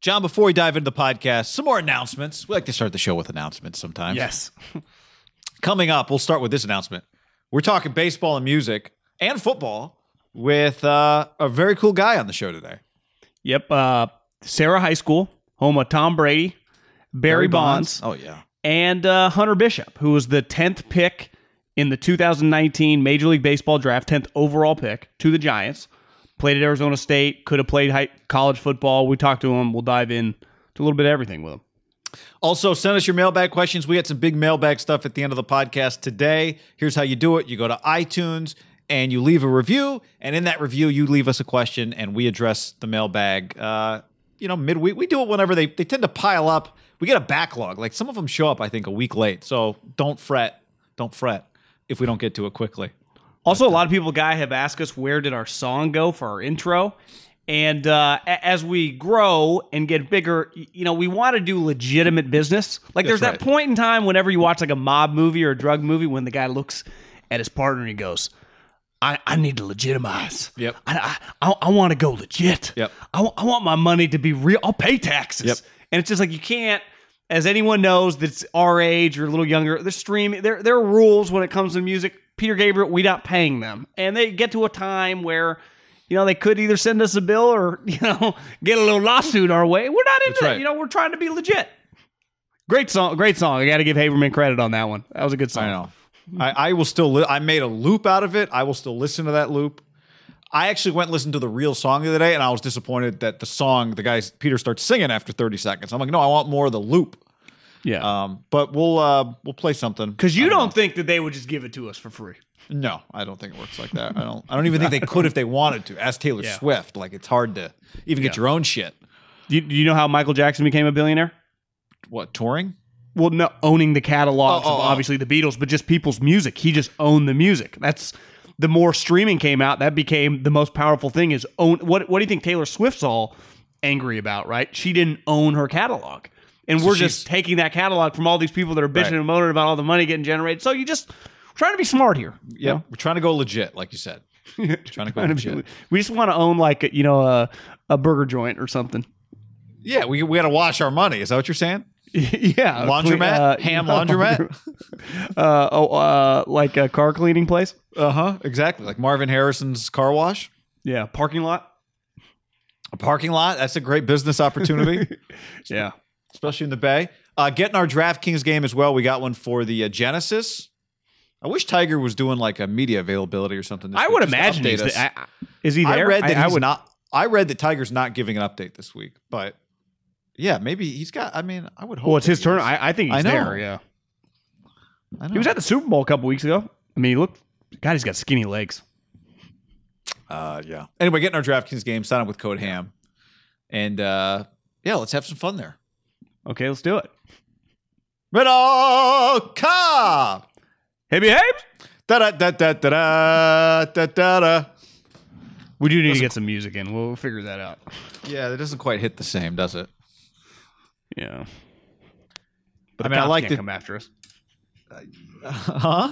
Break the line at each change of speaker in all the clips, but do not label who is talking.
John, before we dive into the podcast, some more announcements. We like to start the show with announcements sometimes.
Yes.
Coming up, we'll start with this announcement. We're talking baseball and music and football with uh, a very cool guy on the show today.
Yep. Uh, Serra High School, home of Tom Brady, Barry, Bonds,
Oh, yeah.
and uh, Hunter Bishop, who was the 10th pick in the 2019 Major League Baseball draft, 10th overall pick to the Giants. Played at Arizona State, could have played high, college football. We talked to him. We'll dive in to a little bit of everything with him.
Also, send us your mailbag questions. We got some big mailbag stuff at the end of the podcast today. Here's how you do it you go to iTunes and you leave a review. And in that review, you leave us a question and we address the mailbag. Uh, you know, midweek. We do it whenever they, they tend to pile up. We get a backlog. Like some of them show up, I think, a week late. So don't fret. Don't fret if we don't get to it quickly.
Also, a lot of people, guy, have asked us where did our song go for our intro, and uh, as we grow and get bigger, you know, we want to do legitimate business. Like, there's
That's
that point in time whenever you watch like a mob movie or a drug movie when the guy looks at his partner and he goes, "I, I need to legitimize.
Yep.
I I, I, I want to go legit.
Yep.
I, I want my money to be real. I'll pay taxes.
Yep.
And it's just like you can't. As anyone knows that's our age or a little younger, they're streaming. There, there are rules when it comes to music. Peter Gabriel, we're not paying them, and they get to a time where, you know, they could either send us a bill or you know get a little lawsuit our way. We're not into
That's
that.
right.
You know, we're trying to be legit. Great song, great song. I got to give Haberman credit on that one. That was a good song.
I know. I, I will still. Li- I made a loop out of it. I will still listen to that loop. I actually went and listened to the real song the other day, and I was disappointed that the song, the guys, Peter starts singing after 30 seconds. I'm like, no, I want more of the loop.
Yeah,
Um, but we'll uh, we'll play something
because you
I
don't
know.
think that they would just give it to us for free.
No, I don't think it works like that. I don't. I don't even think they could if they wanted to. Ask Taylor
Yeah.
Swift. Like it's hard to even get
Yeah.
your own shit.
Do you, do you know how Michael Jackson became a billionaire?
What touring?
well, no, owning the catalogs
Oh, oh,
of
oh.
obviously the Beatles, but just people's music. He just owned the music. That's the more streaming came out, that became the most powerful thing. Is own what? What do you think Taylor Swift's all angry about? Right? She didn't own her catalog, and
So
we're just taking that catalog from all these people that are bitching
Right.
and moaning about all the money getting generated. So you just we're trying to be smart here.
Yeah, we're trying to go legit, like you said. trying to go
Trying to be-
legit.
we just want to own like a, you know a a burger joint or something.
Yeah, we we got to wash our money. Is that what you're saying?
yeah,
Laundromat? Ham laundromat?
uh, oh, uh, like a car cleaning place.
Uh huh. Exactly. Like Marvin Harrison's car wash.
Yeah, parking lot.
A parking lot. That's a great business opportunity,
Yeah.
Especially in the Bay. Uh, getting our DraftKings game as well. We got one for the uh, Genesis. I wish Tiger was doing like a media availability or something. this
I
week
would imagine he's the, I, I- is he
I
there?
read that
I,
he's
would
not. I read that Tiger's not giving an update this week, but yeah, maybe he's got. I mean, I would hope.
Well, it's his turn. I, I think he's
I know.
there. Yeah.
I know.
He was at the Super Bowl a couple weeks ago. I mean, he looked. God, he's got skinny legs.
Uh, yeah. Anyway, getting our DraftKings game. Sign up with code Ham, and uh, yeah, let's have some fun there.
Okay, let's do it.
Riddle car.
Hey, behave.
Da da da da da da da da.
We do need to get some music in. We'll figure that out.
Yeah, that doesn't quite hit the same, does it?
Yeah. But
I
the
mean, I
cops
like
can't
the-
come after us.
Huh?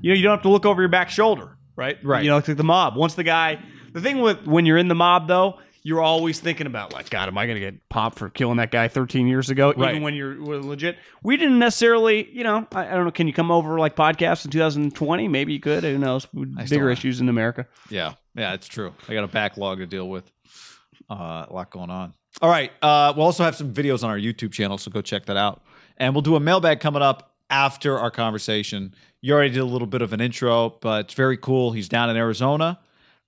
You know, you don't have to look over your back shoulder, right?
Right.
You know, it's like the mob. Once the guy, the thing with when you're in the mob, though, you're always thinking about like, God, am I going to get popped for killing that guy 13 years ago?
Right.
Even when you're legit. We didn't necessarily, you know, I, I don't know. Can you come over like podcasts in 2020? Maybe you could. Who knows? Bigger issues in America.
Yeah, yeah, it's true. I got a backlog to deal with. Uh, a lot going on. All right. Uh, we'll also have some videos on our YouTube channel, so go check that out. And we'll do a mailbag coming up after our conversation. You already did a little bit of an intro, but it's very cool. He's down in Arizona.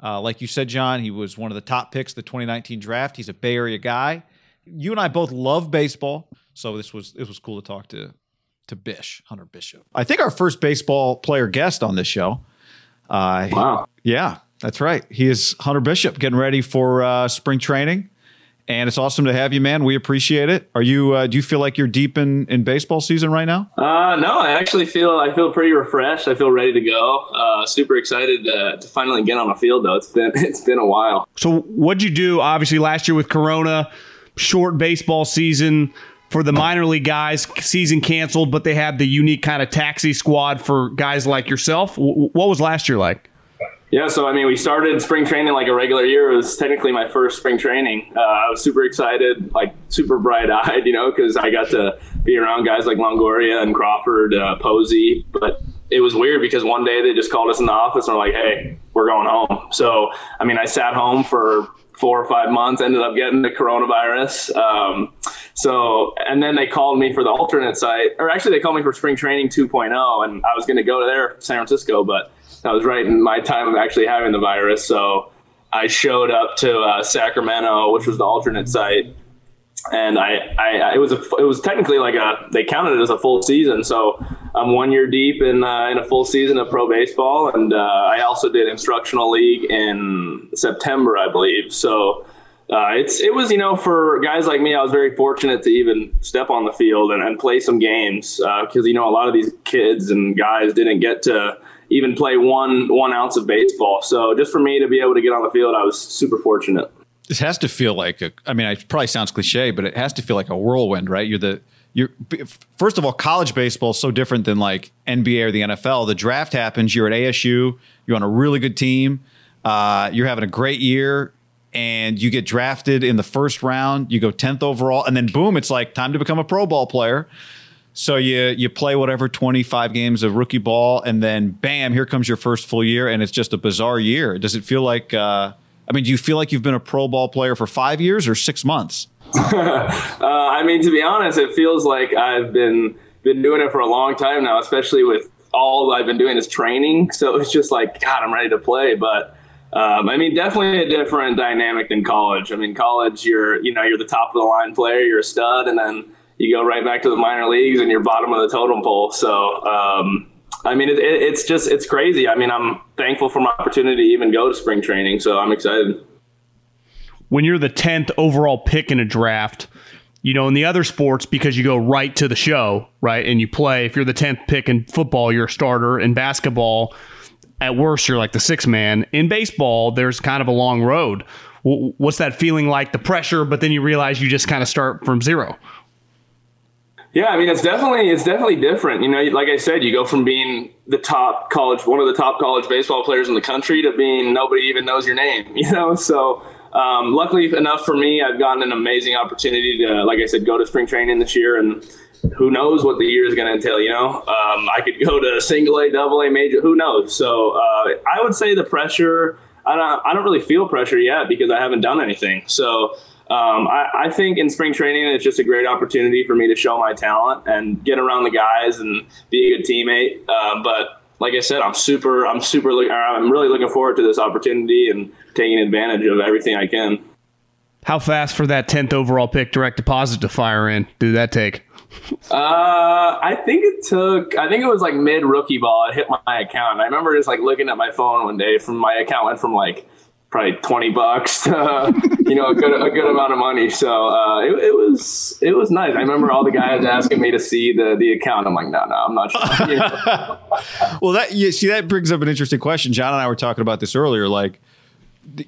Uh, like you said, John, he was one of the top picks of the 2019 draft. He's a Bay Area guy. You and I both love baseball, so this was it was cool to talk to to Bish, Hunter Bishop. I think our first baseball player guest on this show. Uh,
Wow.
yeah, that's right. He is Hunter Bishop getting ready for uh, spring training. And it's awesome to have you, man. We appreciate it. Are you? Uh, do you feel like you're deep in, in baseball season right now?
Uh, no, I actually feel I feel pretty refreshed. I feel ready to go. Uh, super excited to, to finally get on the field though. It's been it's been a while.
So what'd you do? Obviously, last year with Corona, short baseball season for the minor league guys, season canceled, but they had the unique kind of taxi squad for guys like yourself. W- what was last year like?
Yeah, so I mean, we started spring training like a regular year. It was technically my first spring training. Uh, I was super excited, like super bright eyed, you know, because I got to be around guys like Longoria and Crawford, uh, Posey. But it was weird because one day they just called us in the office and were like, "Hey, we're going home." So I mean, I sat home for four or five months, ended up getting the coronavirus. Um, so, and then they called me for the alternate site, or actually, they called me for spring training 2.0, and I was going to go to there, San Francisco, but that was right in my time of actually having the virus. So I showed up to uh, Sacramento, which was the alternate site, and I, I, it was a, it was technically like a, they counted it as a full season. So I'm one year deep in uh, in a full season of pro baseball, and uh, I also did instructional league in September, I believe. So. Uh, it's it was you know for guys like me I was very fortunate to even step on the field and, and play some games because you know a lot of these kids and guys didn't get to even play one one ounce of baseball so just for me to be able to get on the field I was super fortunate.
This has to feel like a. I mean, it probably sounds cliche, but it has to feel like a whirlwind, right? You're the. You're first of all, college baseball is so different than like NBA or the NFL. The draft happens. You're at ASU. You're on a really good team. Uh, you're having a great year and you get drafted in the first round, you go 10th overall, and then boom, it's like time to become a pro ball player. So you you play whatever 25 games of rookie ball, and then bam, here comes your first full year, and it's just a bizarre year. Does it feel like? Uh, I mean, do you feel like you've been a pro ball player for five years or six months?
uh, I mean, to be honest, it feels like I've been been doing it for a long time now, especially with all I've been doing is training. So it's just like, God, I'm ready to play, but. Um, I mean, definitely a different dynamic than college. I mean, college, you're you know you're the top of the line player, you're a stud, and then you go right back to the minor leagues and you're bottom of the totem pole. So, um, I mean, it, it, it's just it's crazy. I mean, I'm thankful for my opportunity to even go to spring training, so I'm excited.
When you're the tenth overall pick in a draft, you know, in the other sports, because you go right to the show, right, and you play. If you're the tenth pick in football, you're a starter. In basketball at worst, you're like the six man. In baseball, there's kind of a long road. What's that feeling like? The pressure, but then you realize you just kind of start from zero.
Yeah, I mean it's definitely it's definitely different. You know, like I said, you go from being the top college, one of the top college baseball players in the country, to being nobody even knows your name. You know, so um, luckily enough for me, I've gotten an amazing opportunity to, like I said, go to spring training this year and who knows what the year is going to entail. You know, um, I could go to single A, double A, major. Who knows? So uh, I would say the pressure. I don't. I don't really feel pressure yet because I haven't done anything. So um, I, I, think in spring training it's just a great opportunity for me to show my talent and get around the guys and be a good teammate. Uh, but like I said, I'm super. I'm super. I'm really looking forward to this opportunity and taking advantage of everything I can.
How fast for that tenth overall pick direct deposit to fire in? Did that take?
Uh, I think it took. I think it was like mid rookie ball. It hit my account. I remember just like looking at my phone one day. From my account went from like probably twenty bucks to you know a good a good amount of money. So uh, it, it, was it was nice. I remember all the guys asking me to see the the account. I'm like, no, no, I'm not sure. You know?
well, that you see that brings up an interesting question. John and I were talking about this earlier. Like. The,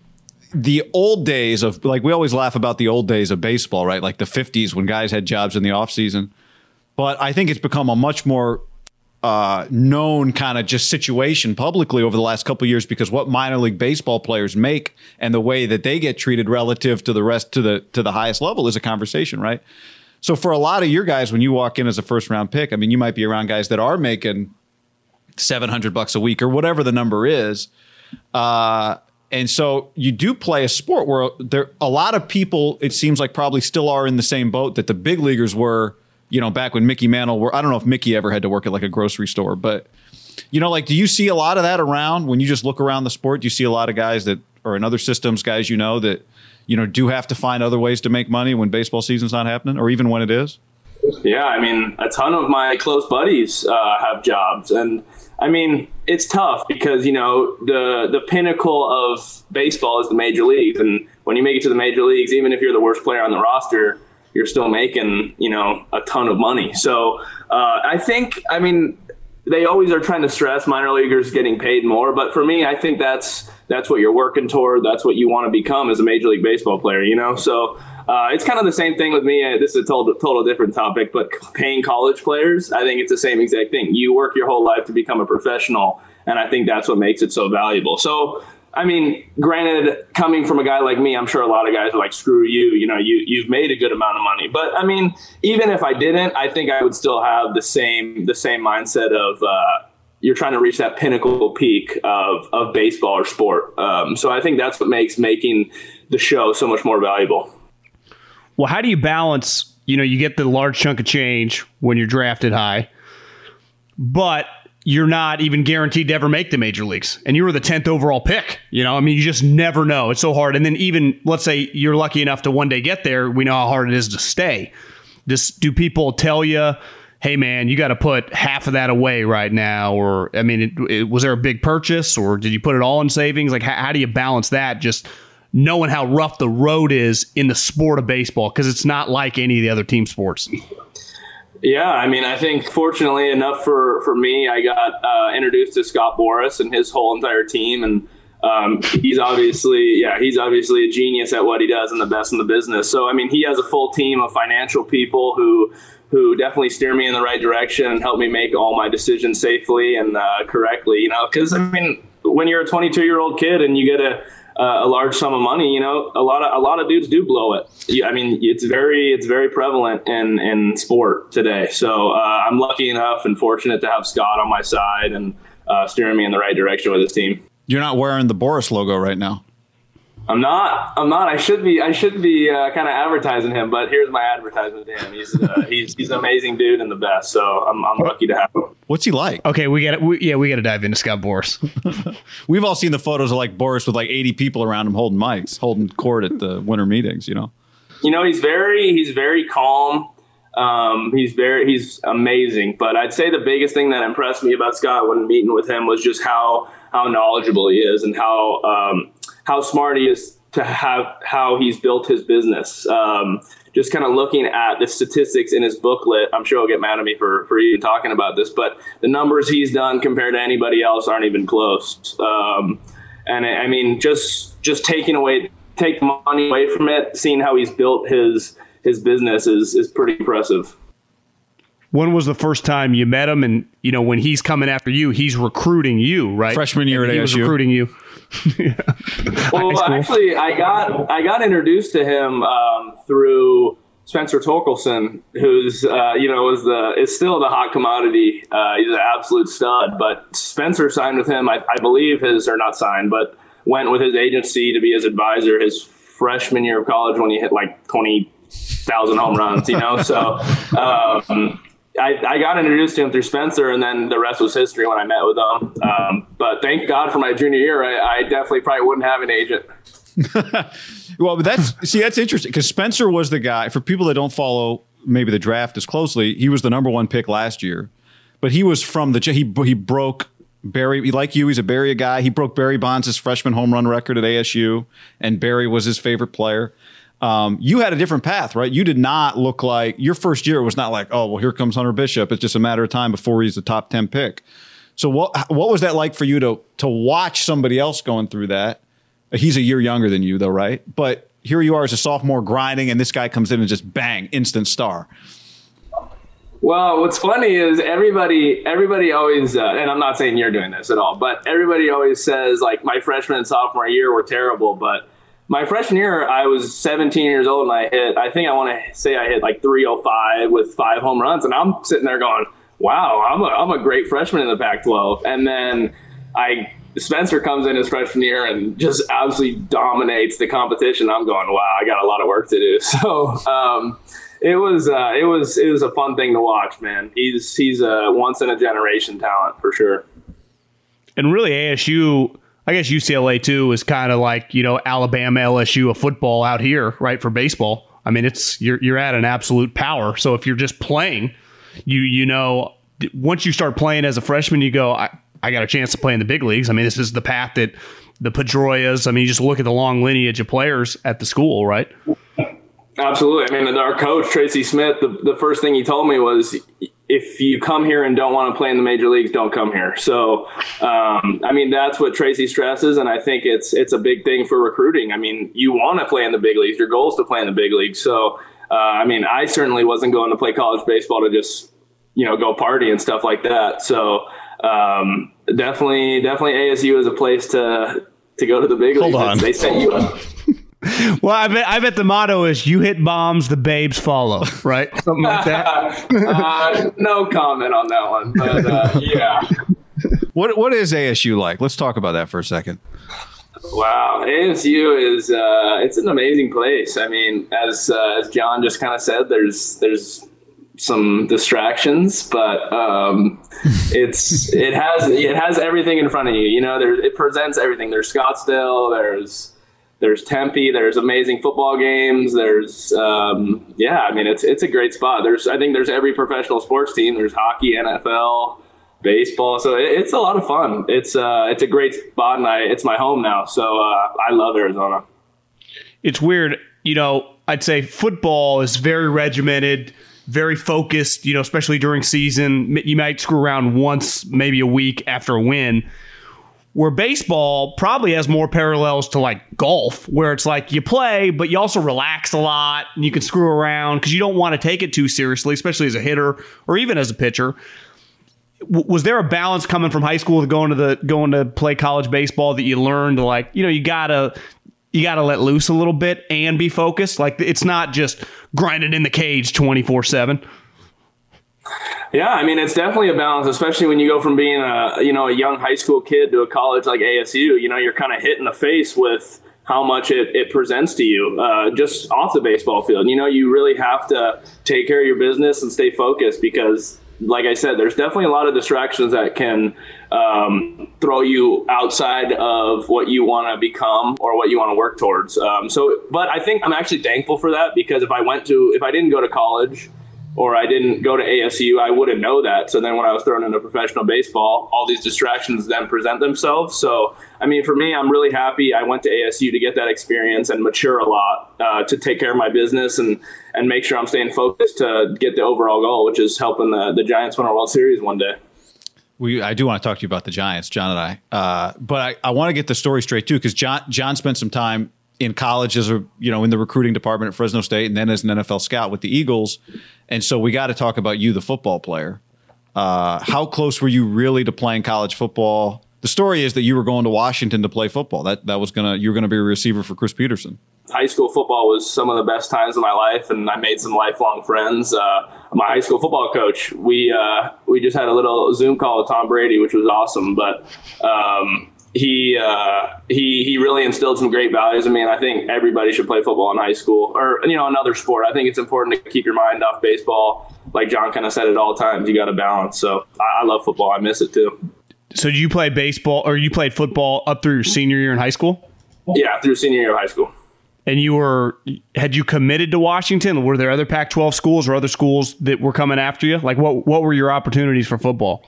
the old days of like we always laugh about the old days of baseball, right? Like the 50s when guys had jobs in the offseason. But I think it's become a much more uh, known kind of just situation publicly over the last couple years because what minor league baseball players make and the way that they get treated relative to the rest to the to the highest level is a conversation, right? So for a lot of your guys, when you walk in as a first round pick, I mean, you might be around guys that are making seven hundred bucks a week or whatever the number is. Uh, and so you do play a sport where there a lot of people it seems like probably still are in the same boat that the big leaguers were you know back when mickey mantle were i don't know if mickey ever had to work at like a grocery store but you know like do you see a lot of that around? When you just look around the sport do you see a lot of guys that are in other systems guys you know that you know do have to find other ways to make money when baseball season's not happening or even when it is?
Yeah, I mean, a ton of my close buddies uh, have jobs, and I mean, it's tough because you know the the pinnacle of baseball is the major leagues, and when you make it to the major leagues, even if you're the worst player on the roster, you're still making you know a ton of money. So uh, I think, I mean, they always are trying to stress minor leaguers getting paid more, but for me, I think that's that's what you're working toward. That's what you want to become as a major league baseball player. You know, so uh, it's kind of the same thing with me. Uh, this is a total, total different topic, but paying college players, I think it's the same exact thing. You work your whole life to become a professional, and I think that's what makes it so valuable. So, I mean, granted, coming from a guy like me, I'm sure a lot of guys are like, "Screw you," you know, you you've made a good amount of money. But I mean, even if I didn't, I think I would still have the same the same mindset of. Uh, you're trying to reach that pinnacle peak of, of baseball or sport. Um, so I think that's what makes making the show so much more valuable.
Well, how do you balance? You know, you get the large chunk of change when you're drafted high, but you're not even guaranteed to ever make the major leagues. And you were the 10th overall pick. You know, I mean, you just never know. It's so hard. And then even let's say you're lucky enough to one day get there, we know how hard it is to stay. Just do people tell you, hey man, you got to put half of that away right now? Or, I mean, it, it, was there a big purchase or did you put it all in savings? Like, how, how do you balance that? Just knowing how rough the road is in the sport of baseball because it's not like any of the other team sports.
Yeah, I mean, I think fortunately enough for for me, I got uh, introduced to Scott Boras and his whole entire team, and um, he's obviously, yeah, he's obviously a genius at what he does and the best in the business. So, I mean, he has a full team of financial people who who definitely steer me in the right direction and help me make all my decisions safely and uh, correctly. You know, because I mean, when you're a 22 year old kid and you get a uh, a large sum of money, you know, a lot of a lot of dudes do blow it. I mean, it's very it's very prevalent in in sport today. So uh, I'm lucky enough and fortunate to have Scott on my side and uh, steering me in the right direction with his team.
You're not wearing the Boras logo right now.
I'm not. I'm not. I should be. I should be uh, kind of advertising him, but here's my advertisement to him. He's uh, he's he's an amazing dude and the best. So I'm, I'm lucky to have him.
What's he like?
Okay, we got to. Yeah, we got to dive into Scott Boras.
We've all seen the photos of like Boras with like 80 people around him holding mics, holding court at the winter meetings. You know.
You know, he's very he's very calm. Um, he's very he's amazing. But I'd say the biggest thing that impressed me about Scott when meeting with him was just how how knowledgeable he is and how um, how smart he is to have how he's built his business. Um, just kind of looking at the statistics in his booklet, I'm sure he'll get mad at me for, for even talking about this, but the numbers he's done compared to anybody else aren't even close. Um, and I mean, just just taking away take money away from it, seeing how he's built his his business is is pretty impressive.
When was the first time you met him? And you know, when he's coming after you, he's recruiting you, right?
Freshman year at
he
ASU.
was recruiting you.
Yeah. Well, actually, I got I got introduced to him um, through Spencer Torkelson, who's uh, you know is the is still the hot commodity. Uh, he's an absolute stud. But Spencer signed with him, I, I believe his or not signed, but went with his agency to be his advisor his freshman year of college when he hit like twenty thousand home runs. You know, so. Um, I, I, got introduced to him through Spencer, and then the rest was history when I met with him. Um, but thank God for my junior year, I, I definitely probably wouldn't have an agent.
well, that's see, that's interesting because Spencer was the guy. For people that don't follow maybe the draft as closely, he was the number one pick last year, but he was from the he he broke Barry. Like you, he's a Barry guy. He broke Barry Bonds' freshman home run record at ASU, and Barry was his favorite player. Um, you had a different path, right? You did not look like your first year was not like, oh, well, here comes Hunter Bishop. It's just a matter of time before he's the top 10 pick. So what what was that like for you to to watch somebody else going through that? He's a year younger than you though, right? But here you are as a sophomore grinding and this guy comes in and just bang, instant star.
Well, what's funny is everybody everybody always uh, and I'm not saying you're doing this at all, but everybody always says like my freshman and sophomore year were terrible, but my freshman year, I was 17 years old and I hit, I think I want to say I hit like 305 with five home runs. And I'm sitting there going, wow, I'm a, I'm a great freshman in the Pac 12. And then I Spencer comes in his freshman year and just absolutely dominates the competition. I'm going, wow, I got a lot of work to do. So um, it was uh, it was it was a fun thing to watch, man. He's he's a once in a generation talent for sure.
And really, ASU, I guess UCLA too, is kind of like you know Alabama, LSU of football out here, right? For baseball, I mean, it's you're you're at an absolute power. So if you're just playing, you you know, once you start playing as a freshman, you go, I, I got a chance to play in the big leagues. I mean, this is the path that the Pedroias. I mean, you just look at the long lineage of players at the school, right?
Absolutely. I mean, our coach Tracy Smith, the, the first thing he told me was, if you come here and don't want to play in the major leagues, don't come here. So, um, I mean, that's what Tracy stresses, and I think it's it's a big thing for recruiting. I mean, you want to play in the big leagues. Your goal is to play in the big leagues. So, uh, I mean, I certainly wasn't going to play college baseball to just you know go party and stuff like that. So, um, definitely, definitely ASU is a place to to go to the big
Hold
leagues.
on.
They set you up.
Well, I bet I bet the motto is "You hit bombs, the babes follow," right? Something like that.
uh, no comment on that one, but uh, yeah.
What what is ASU like? Let's talk about that for a second.
Wow, ASU is uh, it's an amazing place. I mean, as uh, as John just kind of said, there's there's some distractions, but um, it's it has it has everything in front of you. You know, there it presents everything. There's Scottsdale. There's there's Tempe. There's amazing football games. There's um, yeah. I mean, it's it's a great spot. There's I think there's every professional sports team. There's hockey, NFL baseball. So it, it's a lot of fun. It's uh, it's a great spot, and I it's my home now. So uh, I love Arizona.
it's weird. You know, I'd say football is very regimented, very focused. You know, especially during season, you might screw around once, maybe a week after a win. Where baseball probably has more parallels to like golf, where it's like you play, but you also relax a lot and you can screw around because you don't want to take it too seriously, especially as a hitter or even as a pitcher. W- was there a balance coming from high school to going to the going to play college baseball that you learned to like you know you gotta you gotta let loose a little bit and be focused like it's not just grinding in the cage 24 7
Yeah, I mean it's definitely a balance, especially when you go from being a you know a young high school kid to a college like ASU. You know, you're kind of hit in the face with how much it, it presents to you uh, just off the baseball field. You know, you really have to take care of your business and stay focused because, like I said, there's definitely a lot of distractions that can um, throw you outside of what you want to become or what you want to work towards. Um, so, but I think I'm actually thankful for that because if I went to if I didn't go to college or I didn't go to ASU, I wouldn't know that. So then when I was thrown into professional baseball, all these distractions then present themselves. So, I mean, for me, I'm really happy I went to ASU to get that experience and mature a lot uh, to take care of my business and, and make sure I'm staying focused to get the overall goal, which is helping the, the Giants win a World Series one day.
We, I do want to talk to you about the Giants, John and I. Uh, but I, I want to get the story straight too, because John John spent some time in college as a you know in the recruiting department at Fresno State, and then as an NFL scout with the Eagles. And so we got to talk about you, the football player. Uh, how close were you really to playing college football? The story is that you were going to Washington to play football. That that was gonna you were gonna be a receiver for Chris Petersen.
high school football was some of the best times of my life, and I made some lifelong friends. Uh, my high school football coach, we uh, we just had a little Zoom call with Tom Brady, which was awesome. But um, he uh, he he really instilled some great values in me, and I think everybody should play football in high school or you know another sport. I think it's important to keep your mind off baseball. Like John kind of said at all times, you got to balance. So I, I love football. I miss it too.
so did you play baseball or you played football up through your senior year in high school
Yeah, through senior year of high school.
and you were had you committed to washington were there other pac 12 schools or other schools that were coming after you like what what were your opportunities for football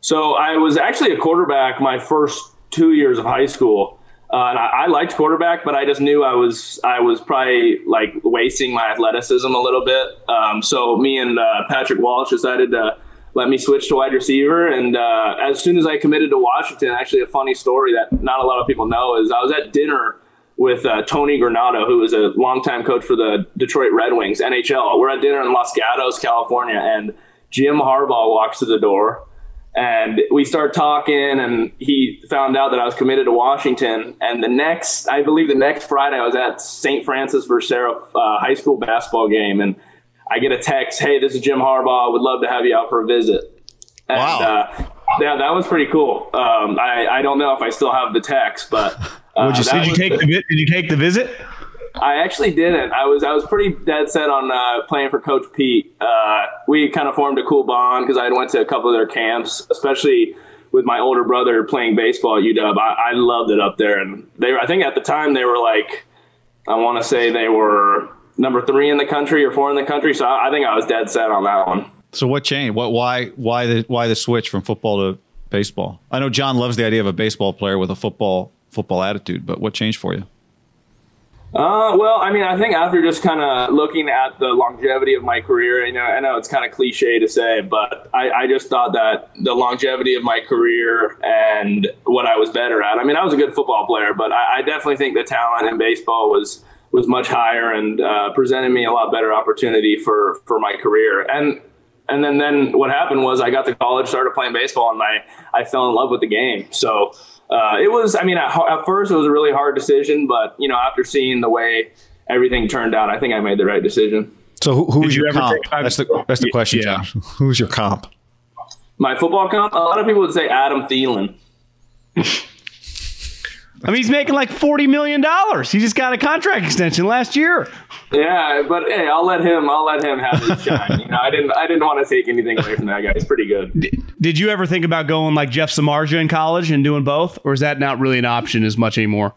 So I was actually a quarterback my first two years of high school. Uh, and I, I liked quarterback, but I just knew I was I was probably like wasting my athleticism a little bit. Um, so me and uh, Patrick Walsh decided to let me switch to wide receiver. And uh, as soon as I committed to Washington, actually a funny story that not a lot of people know is I was at dinner with uh, Tony Granato, who was a longtime coach for the Detroit Red Wings, NHL. We're at dinner in Los Gatos, California, and Jim Harbaugh walks to the door. And we start talking, and he found out that I was committed to Washington. And the next, I believe the next Friday, I was at St. Francis versus Serra uh, high school basketball game. And I get a text, hey, this is Jim Harbaugh. Would love to have you out for a visit. And,
Wow.
uh, Yeah, that was pretty cool. Um, I I don't know if I still have the text, but uh,
you, did you take the, did you take the visit?
I actually didn't. I was I was pretty dead set on uh, playing for Coach Pete. Uh, we kind of formed a cool bond because I went to a couple of their camps, especially with my older brother playing baseball at UW. I, I loved it up there, and they were. I think at the time they were like, I want to say they were number three in the country or four in the country. So I, I think I was dead set on that one.
So what changed? What why why the why the switch from football to baseball? I know John loves the idea of a baseball player with a football football attitude, but what changed for you?
Uh, well, I mean, I think after just kind of looking at the longevity of my career, you know, I know it's kind of cliche to say, but I, I, just thought that the longevity of my career and what I was better at. I mean, I was a good football player, but I, I definitely think the talent in baseball was was much higher and uh, presented me a lot better opportunity for for my career. And and then then what happened was I got to college, started playing baseball, and I I fell in love with the game. So uh, it was, I mean, at, at, first it was a really hard decision, but you know, after seeing the way everything turned out, I think I made the right decision.
So who, who's your comp? That's the that's the question, yeah. John. Who's your comp?
My football comp. A lot of people would say Adam Thielen.
I mean, he's making like forty million dollars. He just got a contract extension last year.
Yeah, but hey, I'll let him. I'll let him have his shine. You know, I didn't. I didn't want to take anything away from that guy. He's pretty good.
Did, did you ever think about going like Jeff Samardzija in college and doing both, or is that not really an option as much anymore?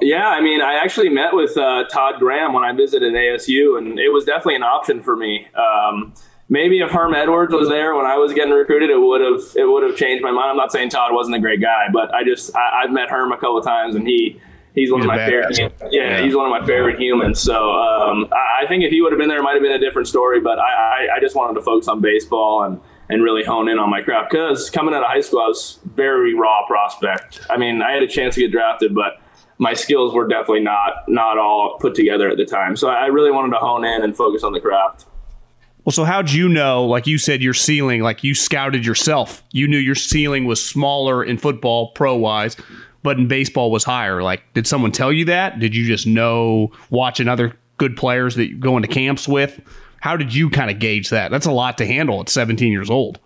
Yeah, I mean, I actually met with uh, Todd Graham when I visited ASU, and it was definitely an option for me. Um, maybe if Herm Edwards was there when I was getting recruited, it would have it would have changed my mind. I'm not saying Todd wasn't a great guy, but I just I, have met Herm a couple of times, and he he's one he's of my favorite. Yeah, yeah, he's one of my favorite humans. So um, I, I, think if he would have been there, it might have been a different story. But I, I, I just wanted to focus on baseball and and really hone in on my craft because coming out of high school, I was very raw prospect. I mean, I had a chance to get drafted, but my skills were definitely not not all put together at the time. So I really wanted to hone in and focus on the craft.
Well, so how'd you know? Like you said, your ceiling, like you scouted yourself. You knew your ceiling was smaller in football, pro wise, but in baseball was higher. Like, did someone tell you that? Did you just know watching other good players that you go into camps with? How did you kind of gauge that? That's a lot to handle at 17 years old.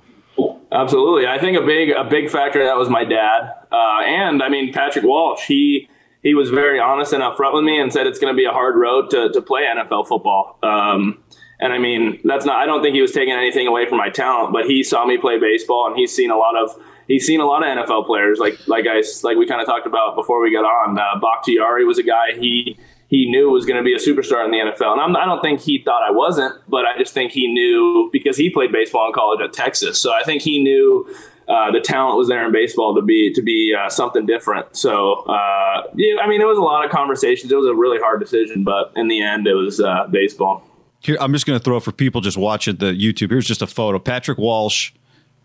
Absolutely, I think a big a big factor that was my dad, uh, and I mean Patrick Walsh. He he was very honest and upfront with me and said it's going to be a hard road to to play NFL football. Um, and I mean, that's not, I don't think he was taking anything away from my talent, but he saw me play baseball and he's seen a lot of, he's seen a lot of NFL players. Like, like I, like we kind of talked about before we got on, uh, Bakhtiari was a guy he, he knew was going to be a superstar in the NFL. And I'm, I do not think he thought I wasn't, but I just think he knew because he played baseball in college at Texas. So I think he knew uh, the talent was there in baseball to be to be uh, something different. So uh, yeah, I mean, it was a lot of conversations. It was a really hard decision, but in the end, it was uh, baseball.
Here, I'm just going to throw for people just watching the YouTube. Here's just a photo. Patrick Walsh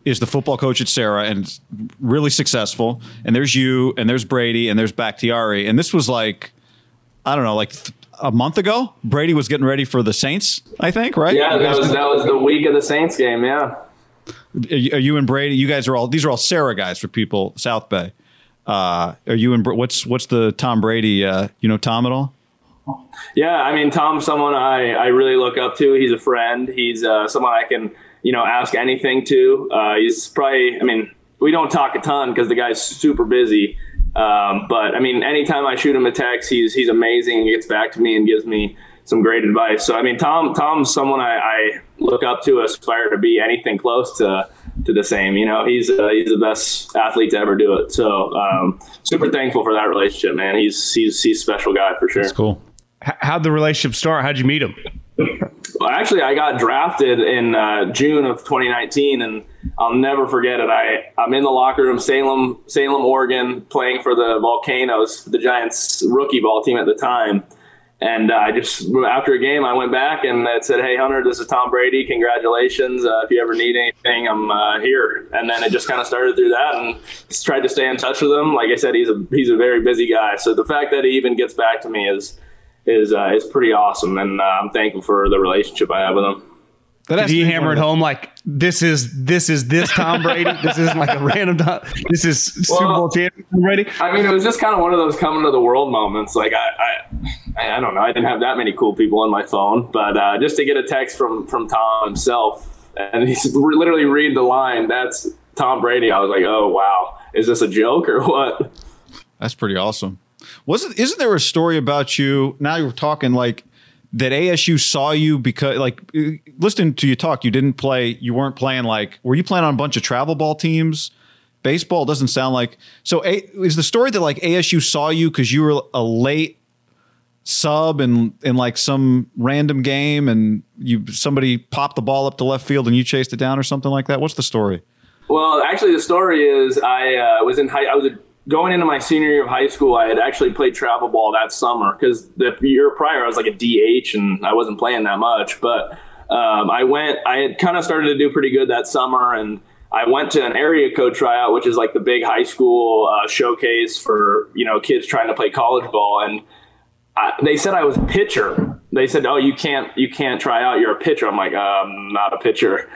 is the football coach at Serra and really successful. And there's you, and there's Brady, and there's Bakhtiari. And this was like, I don't know, like th- a month ago. Brady was getting ready for the Saints, I think, right?
Yeah, that was, that was the week of the Saints game. Yeah.
Are you, and Brady? You guys are all these are all Serra guys for people South Bay. Uh, are you and what's what's the Tom Brady? Uh, you know Tom at all?
Yeah, I mean, Tom's someone I, I really look up to. He's a friend. He's uh, someone I can, you know, ask anything to. Uh, he's probably, I mean, we don't talk a ton because the guy's super busy. Um, but I mean, anytime I shoot him a text, he's he's amazing. He gets back to me and gives me some great advice. So I mean, Tom Tom's someone I, I look up to, aspire to be anything close to to the same. You know, he's uh, he's the best athlete to ever do it. So um, super thankful for that relationship, man. He's he's he's a special guy for sure.
That's cool.
How'd the relationship start? How'd you meet him?
Well, actually, I got drafted in uh, June of 2019, and I'll never forget it. I I'm in the locker room, Salem, Salem, Oregon, playing for the Volcanoes, the Giants rookie ball team at the time. And uh, I just after a game, I went back and said, "Hey Hunter, this is Tom Brady. Congratulations! Uh, if you ever need anything, I'm uh, here." And then it just kind of started through that, and just tried to stay in touch with him. Like I said, he's a he's a very busy guy. So the fact that he even gets back to me is is uh, is pretty awesome, and uh, I'm thankful for the relationship I have with him.
Did he hammer it home like this is this is this Tom Brady? this isn't like a random. Tom, this is Super well, Bowl champion Tom Brady.
I mean, it was just kind of one of those coming to the world moments. Like I, I, I don't know. I didn't have that many cool people on my phone, but uh, just to get a text from from Tom himself, and he's literally read the line. That's Tom Brady, I was like, oh wow, is this a joke or what?
That's pretty awesome. Wasn't isn't there a story about you? Now you're talking like that ASU saw you because like listening to you talk, you didn't play, you weren't playing like were you playing on a bunch of travel ball teams? Baseball doesn't sound like so. A, is the story that like ASU saw you because you were a late sub in in like some random game and you somebody popped the ball up to left field and you chased it down or something like that? What's the story?
Well, actually, the story is I uh, was in high. I was a, going into my senior year of high school. I had actually played travel ball that summer because the year prior I was like a DH and I wasn't playing that much. But um, I went. I had kind of started to do pretty good that summer and. I went to an area code tryout, which is like the big high school uh, showcase for you know kids trying to play college ball, and I, they said I was a pitcher. They said, "Oh, you can't you can't try out. You're a pitcher." I'm like, uh, "I'm not a pitcher."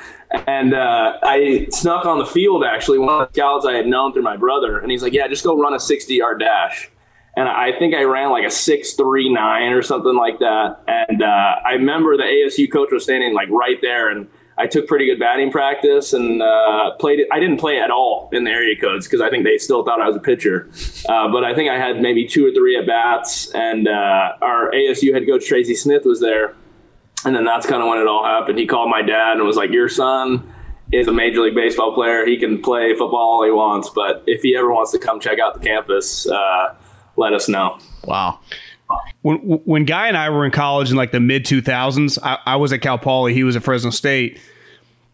And uh, I snuck on the field actually. One of the scouts I had known through my brother, and he's like, "Yeah, just go run a 60 yard dash." And I think I ran like a six three nine or something like that. And uh, I remember the ASU coach was standing like right there, and I took pretty good batting practice and uh, played it. I didn't play at all in the area codes because I think they still thought I was a pitcher. Uh, but I think I had maybe two or three at bats, and uh, our ASU head coach Tracy Smith was there. And then that's kind of when it all happened. He called my dad and was like, "Your son is a major league baseball player. He can play football all he wants, but if he ever wants to come check out the campus, uh, let us know."
Wow
when when Guy and I were in college in like the mid 2000s, I, I, was at Cal Poly, he was at Fresno State.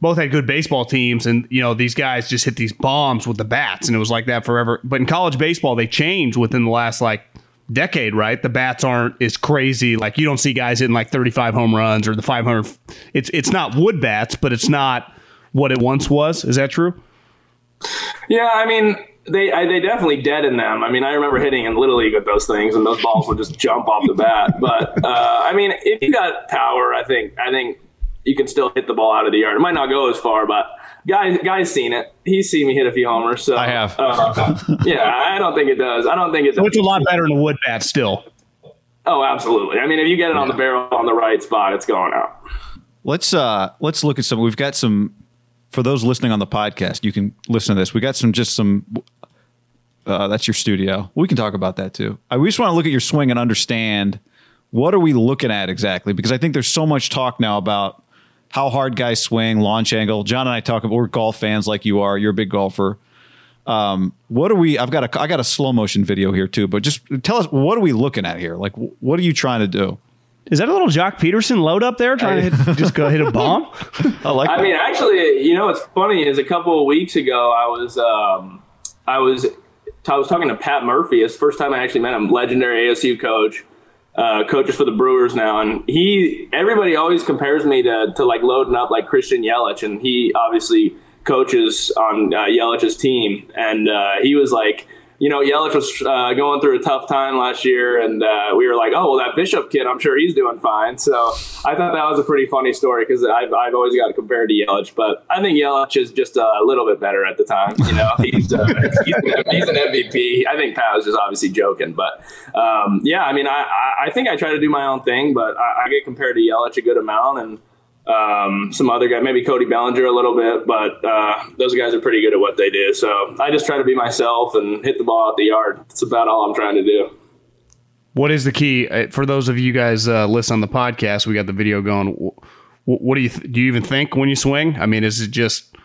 Both had good baseball teams, and you know these guys just hit these bombs with the bats, and it was like that forever. But in college baseball, they changed within the last like decade, right? The bats aren't as crazy. Like you don't see guys hitting like 35 home runs or the 500. It's it's not wood bats, but it's not what it once was. Is that true?
Yeah, I mean, they I, they definitely deaden them. I mean, I remember hitting in little league with those things, and those balls would just jump off the bat. But uh, I mean, if you got power, I think I think you can still hit the ball out of the yard. It might not go as far, but guys guys seen it. He's seen me hit a few homers. So
I have.
Uh, yeah, I don't think it does. I don't think it's.
So it's a lot better than a wood bat still.
Oh, absolutely. I mean, if you get it on the barrel on the right spot, it's going out.
Let's uh let's look at some. We've got some for those listening on the podcast. You can listen to this. We got some just some uh, that's your studio. We can talk about that too. I, we just want to look at your swing and understand what are we looking at exactly because I think there's so much talk now about how hard guys swing, launch angle. John and I talk about we're golf fans like you are. You're a big golfer. Um, what are we? I've got a I got a slow motion video here too, but just tell us what are we looking at here? Like, what are you trying to do?
Is that a little Joc Pederson load up there trying to hit, just go hit a bomb?
I like.
I
that.
mean, actually, you know what's funny is a couple of weeks ago I was um, I was I was talking to Pat Murphy. It's the first time I actually met him, legendary ASU coach, uh, coaches for the Brewers now, and he. Everybody always compares me to to like loading up like Christian Yelich, and he obviously coaches on uh, Yelich's team, and uh, he was like you know, Yelich was uh, going through a tough time last year, and uh, we were like, oh, well, that Bishop kid, I'm sure he's doing fine. So I thought that was a pretty funny story because I've, I've always got to compare to Yelich, but I think Yelich is just a little bit better at the time. You know, he's, uh, he's, an MVP. I think Pat was just obviously joking, but um, yeah, I mean, I, I think I try to do my own thing, but I, I get compared to Yelich a good amount, and um, some other guy, maybe Cody Bellinger a little bit, but uh, those guys are pretty good at what they do. So I just try to be myself and hit the ball at the yard. That's about all I'm trying to do.
What is the key uh, for those of you guys uh, listen on the podcast? We got the video going. What do you th- do? You even think when you swing? I mean, is it just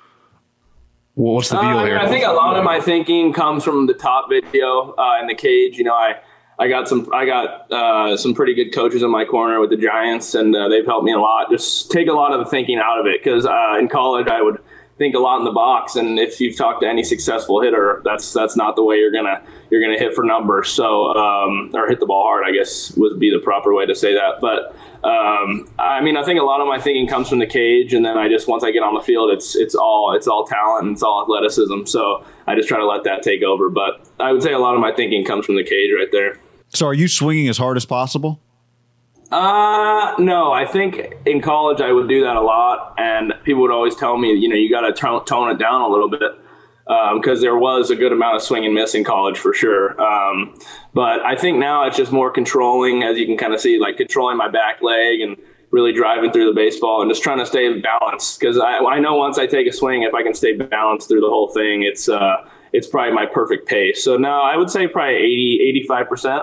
what's the deal
uh,
here?
I think a lot of my thinking comes from the top video uh, in the cage. You know, I I got some I got uh, some pretty good coaches in my corner with the Giants, and uh, they've helped me a lot. Just take a lot of the thinking out of it because uh, in college I would think a lot in the box, and if you've talked to any successful hitter, that's that's not the way you're gonna you're gonna hit for numbers. So um, or hit the ball hard, I guess would be the proper way to say that. But um, I mean, I think a lot of my thinking comes from the cage, and then I just once I get on the field, it's it's all it's all talent and it's all athleticism. So I just try to let that take over. But I would say a lot of my thinking comes from the cage right there.
So are you swinging as hard as possible?
Uh, no. I think in college I would do that a lot, and people would always tell me, you know, you got to tone, it down a little bit because um, there was a good amount of swing and miss in college for sure. Um, but I think now it's just more controlling, as you can kind of see, like controlling my back leg and really driving through the baseball and just trying to stay balanced. Because I, I know once I take a swing, if I can stay balanced through the whole thing, it's uh, it's probably my perfect pace. So now I would say probably 80, 85 percent.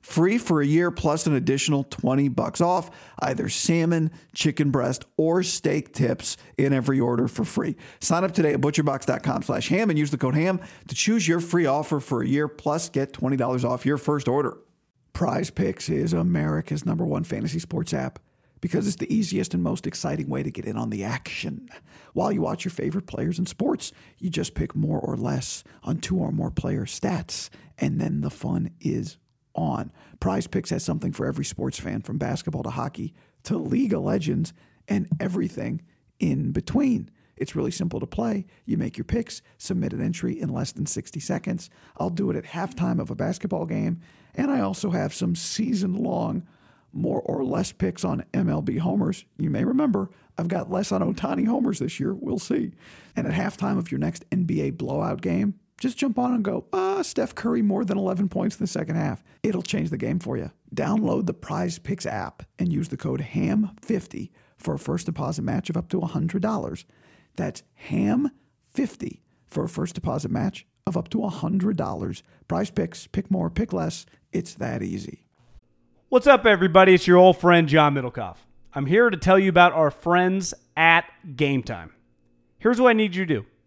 free for a year plus an additional 20 bucks off either salmon, chicken breast, or steak tips in every order for free. Sign up today at butcherbox.com slash ham and use the code ham to choose your free offer for a year plus get $20 off your first order. Prize Picks is America's number one fantasy sports app because it's the easiest and most exciting way to get in on the action. While you watch your favorite players in sports, you just pick more or less on two or more player stats, and then the fun is on. Prize Picks has something for every sports fan from basketball to hockey to League of Legends and everything in between. It's really simple to play. You make your picks, submit an entry in less than 60 seconds. I'll do it at halftime of a basketball game, and I also have some season long more or less picks on MLB homers. You may remember I've got less on Ohtani homers this year. We'll see. And at halftime of your next NBA blowout game, just jump on and go, ah, Steph Curry more than 11 points in the second half. It'll change the game for you. Download the Prize Picks app and use the code HAM50 for a first deposit match of up to $100. That's HAM50 for a first deposit match of up to $100. Prize Picks, pick more, pick less. It's that easy.
What's up, everybody? It's your old friend John Middlekauff. I'm here to tell you about our friends at Game Time. Here's what I need you to do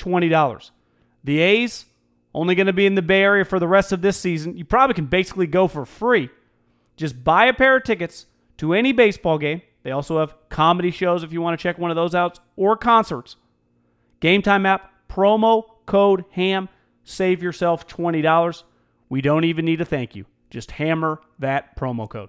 $20. The A's, only going to be in the Bay Area for the rest of this season. You probably can basically go for free. Just buy a pair of tickets to any baseball game. They also have comedy shows if you want to check one of those out or concerts. Game Time app, promo code HAM, save yourself $20. We don't even need a thank you. Just hammer that promo code.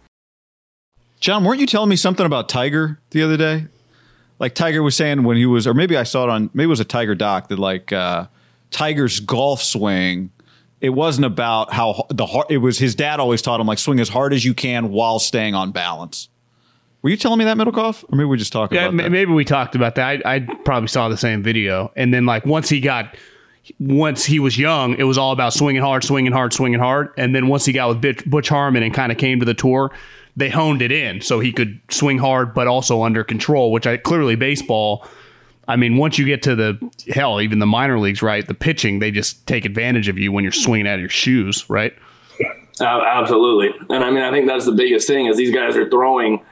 John, weren't you telling me something about Tiger the other day? Like Tiger was saying when he was, or maybe I saw it on, maybe it was a Tiger doc that like uh, Tiger's golf swing. It wasn't about how the hard. It was his dad always taught him like swing as hard as you can while staying on balance. Were you telling me that Middlekauff, or maybe we just talking
Yeah,
about
m- maybe we talked about that. I, I probably saw the same video, and then like once he got, once he was young, it was all about swinging hard, swinging hard, swinging hard, and then once he got with Butch, Butch Harmon and kind of came to the tour, they honed it in so he could swing hard but also under control. Which I clearly baseball. I mean, once you get to the hell, even the minor leagues, right? The pitching, they just take advantage of you when you're swinging out of your shoes, right?
Uh, absolutely, and I mean I think that's the biggest thing is these guys are throwing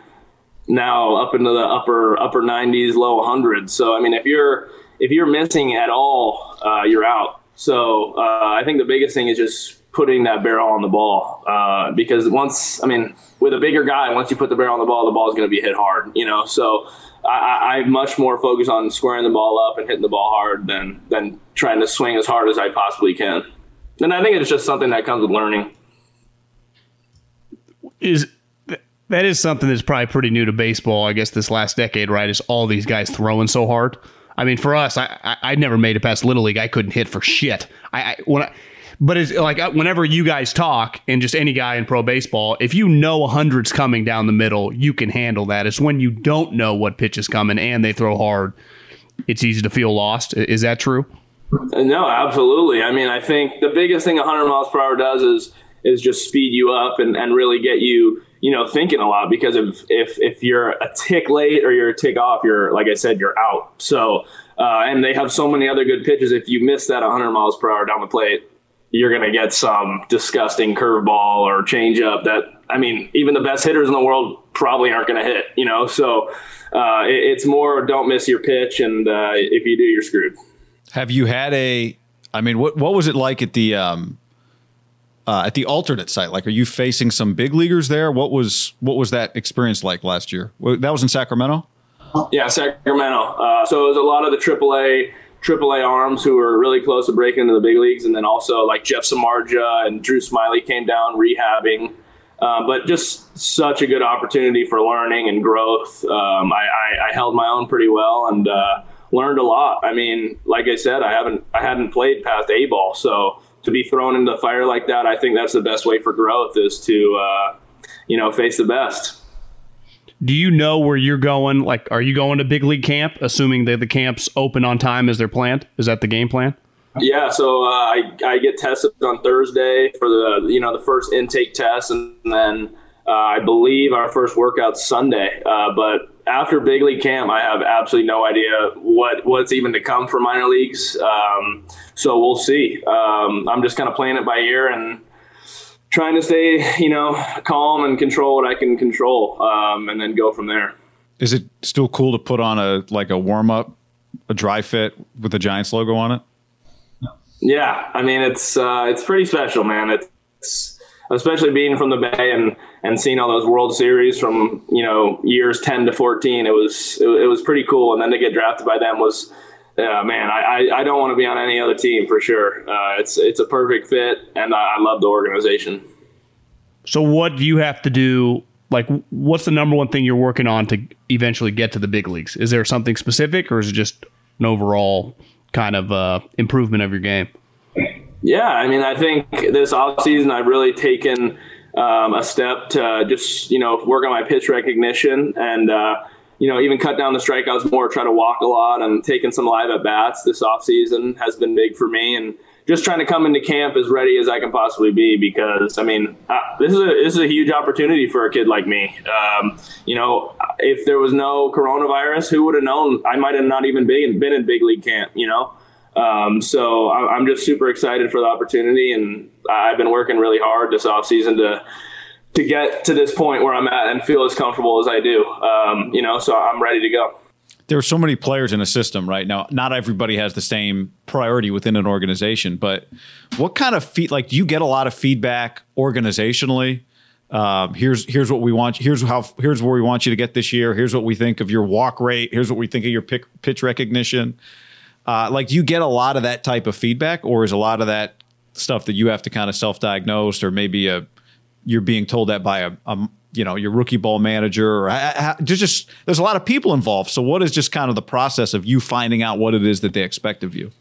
now up into the upper upper 90s, low hundreds. So I mean if you're if you're missing at all, uh, you're out. So uh, I think the biggest thing is just putting that barrel on the ball uh, because once I mean with a bigger guy, once you put the barrel on the ball, the ball is going to be hit hard. You know, so I, I much more focus on squaring the ball up and hitting the ball hard than than trying to swing as hard as I possibly can. And I think it's just something that comes with learning.
Is that is something that's probably pretty new to baseball, I guess, this last decade, right? Is all these guys throwing so hard? I mean, for us, I I, I never made it past little league. I couldn't hit for shit. I, I when I but it's like uh, whenever you guys talk, and just any guy in pro baseball, if you know a hundred's coming down the middle, you can handle that. It's when you don't know what pitch is coming and they throw hard, it's easy to feel lost. Is that true?
No, absolutely. I mean, I think the biggest thing 100 miles per hour does is is just speed you up and, and really get you you know thinking a lot because if if if you're a tick late or you're a tick off, you're like I said, you're out. So uh, and they have so many other good pitches. If you miss that 100 miles per hour down the plate, you're going to get some disgusting curveball or changeup that I mean, even the best hitters in the world probably aren't going to hit. You know, so uh, it, it's more don't miss your pitch, and uh, if you do, you're screwed.
Have you had a? I mean, what what was it like at the um, uh, at the alternate site? Like, are you facing some big leaguers there? What was what was that experience like last year? That was in Sacramento.
Yeah, Sacramento. Uh, so it was a lot of the AAA AAA arms who were really close to breaking into the big leagues, and then also like Jeff Samardzija and Drew Smyly came down rehabbing. Uh, but just such a good opportunity for learning and growth. Um, I, I, I, held my own pretty well and uh, learned a lot. I mean, like I said, I haven't I hadn't played past A ball, so to be thrown into the fire like that, I think that's the best way for growth is to uh, you know face the best.
Do you know where you're going? Like, are you going to big league camp, assuming that the camp's open on time as they're planned? Is that the game plan?
Yeah, so uh, I, I get tested on Thursday for the you know the first intake test, and then uh, I believe our first workout Sunday. Uh, but after big league camp, I have absolutely no idea what what's even to come for minor leagues. Um, so we'll see. Um, I'm just kind of playing it by ear and trying to stay, you know, calm and control what I can control, um, and then go from there.
Is it still cool to put on a like a warm up, a dry fit with the Giants logo on it?
Yeah, I mean it's uh, it's pretty special, man. It's especially being from the Bay and and seeing all those World Series from you know years ten to fourteen. It was it, it was pretty cool, and then to get drafted by them was yeah, man, I, I, I don't want to be on any other team for sure. Uh, it's it's a perfect fit, and I, I love the organization.
So, what do you have to do? Like, what's the number one thing you're working on to eventually get to the big leagues? Is there something specific, or is it just an overall kind of uh, improvement of your game?
Yeah, I mean, I think this offseason I've really taken um, a step to just you know work on my pitch recognition and. Uh, you know, even cut down the strikeouts more, try to walk a lot, and taking some live at bats this offseason has been big for me. And just trying to come into camp as ready as I can possibly be because I mean uh, this is a this is a huge opportunity for a kid like me. Um, you know, if there was no coronavirus, who would have known? I might have not even been been in big league camp. You know, um, so I'm just super excited for the opportunity, and I've been working really hard this offseason to to get to this point where I'm at and feel as comfortable as I do. Um, you know, so I'm ready to go.
There are so many players in a system right now. Not everybody has the same priority within an organization, but what kind of feed? Like, do you get a lot of feedback organizationally? Um, here's here's what we want. Here's how. Here's where we want you to get this year. Here's what we think of your walk rate. Here's what we think of your pick, pitch recognition. Uh, like, do you get a lot of that type of feedback, or is a lot of that stuff that you have to kind of self-diagnose, or maybe a you're being told that by a, a you know your rookie ball manager or there's just there's a lot of people involved so what is just kind of the process of you finding out what it is that they expect of you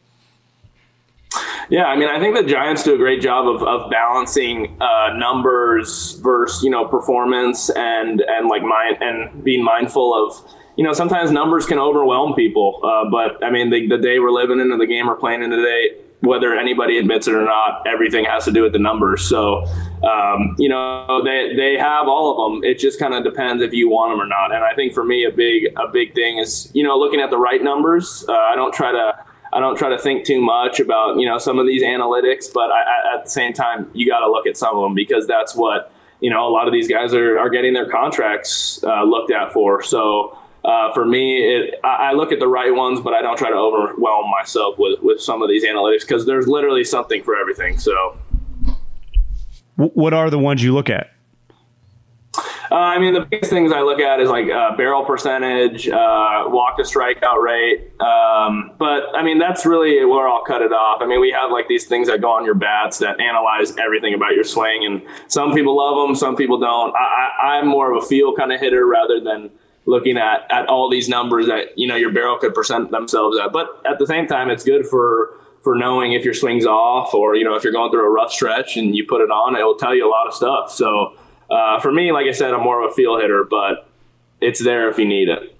yeah, I mean, I think the Giants do a great job of, of balancing uh, numbers versus you know performance and and like mind and being mindful of you know sometimes numbers can overwhelm people. Uh, but I mean, the, the day we're living in the game we're playing in today, whether anybody admits it or not, everything has to do with the numbers. So, um, you know, they, they have all of them. It just kind of depends if you want them or not. And I think for me, a big, a big thing is, you know, looking at the right numbers. Uh, I don't try to, I don't try to think too much about you know some of these analytics, but I, at the same time, you got to look at some of them because that's what you know a lot of these guys are, are getting their contracts uh, looked at for. So uh, for me, it, I, I, look at the right ones, but I don't try to overwhelm myself with with some of these analytics because there's literally something for everything. So,
what are the ones you look at?
Uh, I mean, the biggest things I look at is like uh, barrel percentage, uh, walk to strikeout rate. Um, but I mean, that's really where I'll cut it off. I mean, we have like these things that go on your bats that analyze everything about your swing, and some people love them, some people don't. I, am more of a feel kind of hitter rather than looking at at all these numbers that you know your barrel could present themselves at. But at the same time, it's good for for knowing if your swing's off or you know if you're going through a rough stretch and you put it on, it will tell you a lot of stuff. So uh, for me, like I said, I'm more of a feel hitter, but it's there if you need it.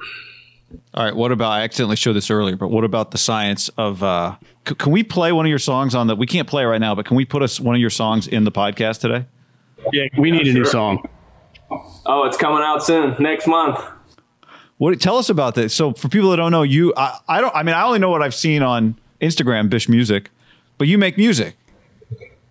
All right. What about? I accidentally showed this earlier, but what about the science of? Uh, c- can we play one of your songs on the? We can't play right now, but can we put us one of your songs in the podcast today?
Yeah, we need a new song.
Oh, it's coming out soon, next month.
What? Tell us about this. So, for people that don't know, you, I, I don't. I mean, I only know what I've seen on Instagram, Bish Music, but you make music.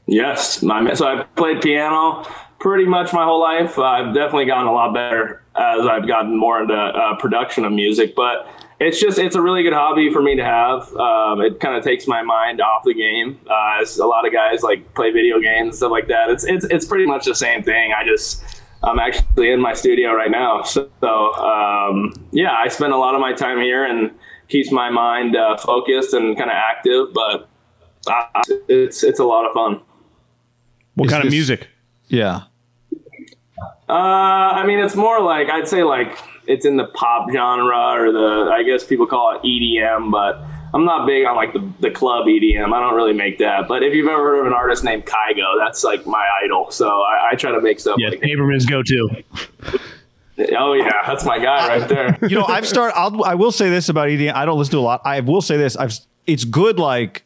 Yes, my, so I played piano pretty much my whole life. I've definitely gotten a lot better as I've gotten more into uh, production of music, but it's just it's a really good hobby for me to have. Um, it kind of takes my mind off the game, uh, as a lot of guys like play video games and stuff like that. It's it's it's pretty much the same thing. I just I'm actually in my studio right now, so, so um, yeah, I spend a lot of my time here and keeps my mind uh, focused and kind of active. But uh, it's it's a lot of fun.
What Is kind this- of music?
Yeah.
Uh, I mean, it's more like I'd say like it's in the pop genre or the I guess people call it EDM, but I'm not big on like the, the club EDM. I don't really make that. But if you've ever heard of an artist named Kygo, that's like my idol. So I, I try to make stuff.
Yeah,
like
Paperman's go to.
Oh yeah, that's my guy right there.
you know, I've started. I'll, I will say this about EDM. I don't listen to a lot. I will say this. I've. It's good. Like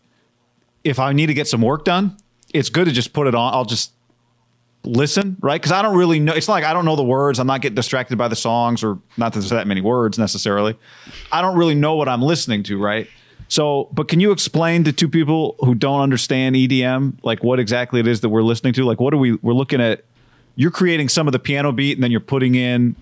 if I need to get some work done, it's good to just put it on. I'll just listen, right? Because I don't really know. It's not like I don't know the words. I'm not getting distracted by the songs, or not that there's that many words necessarily. I don't really know what I'm listening to, right? So, but can you explain to two people who don't understand EDM, like what exactly it is that we're listening to? Like, what are we? We're looking at. You're creating some of the piano beat, and then you're putting in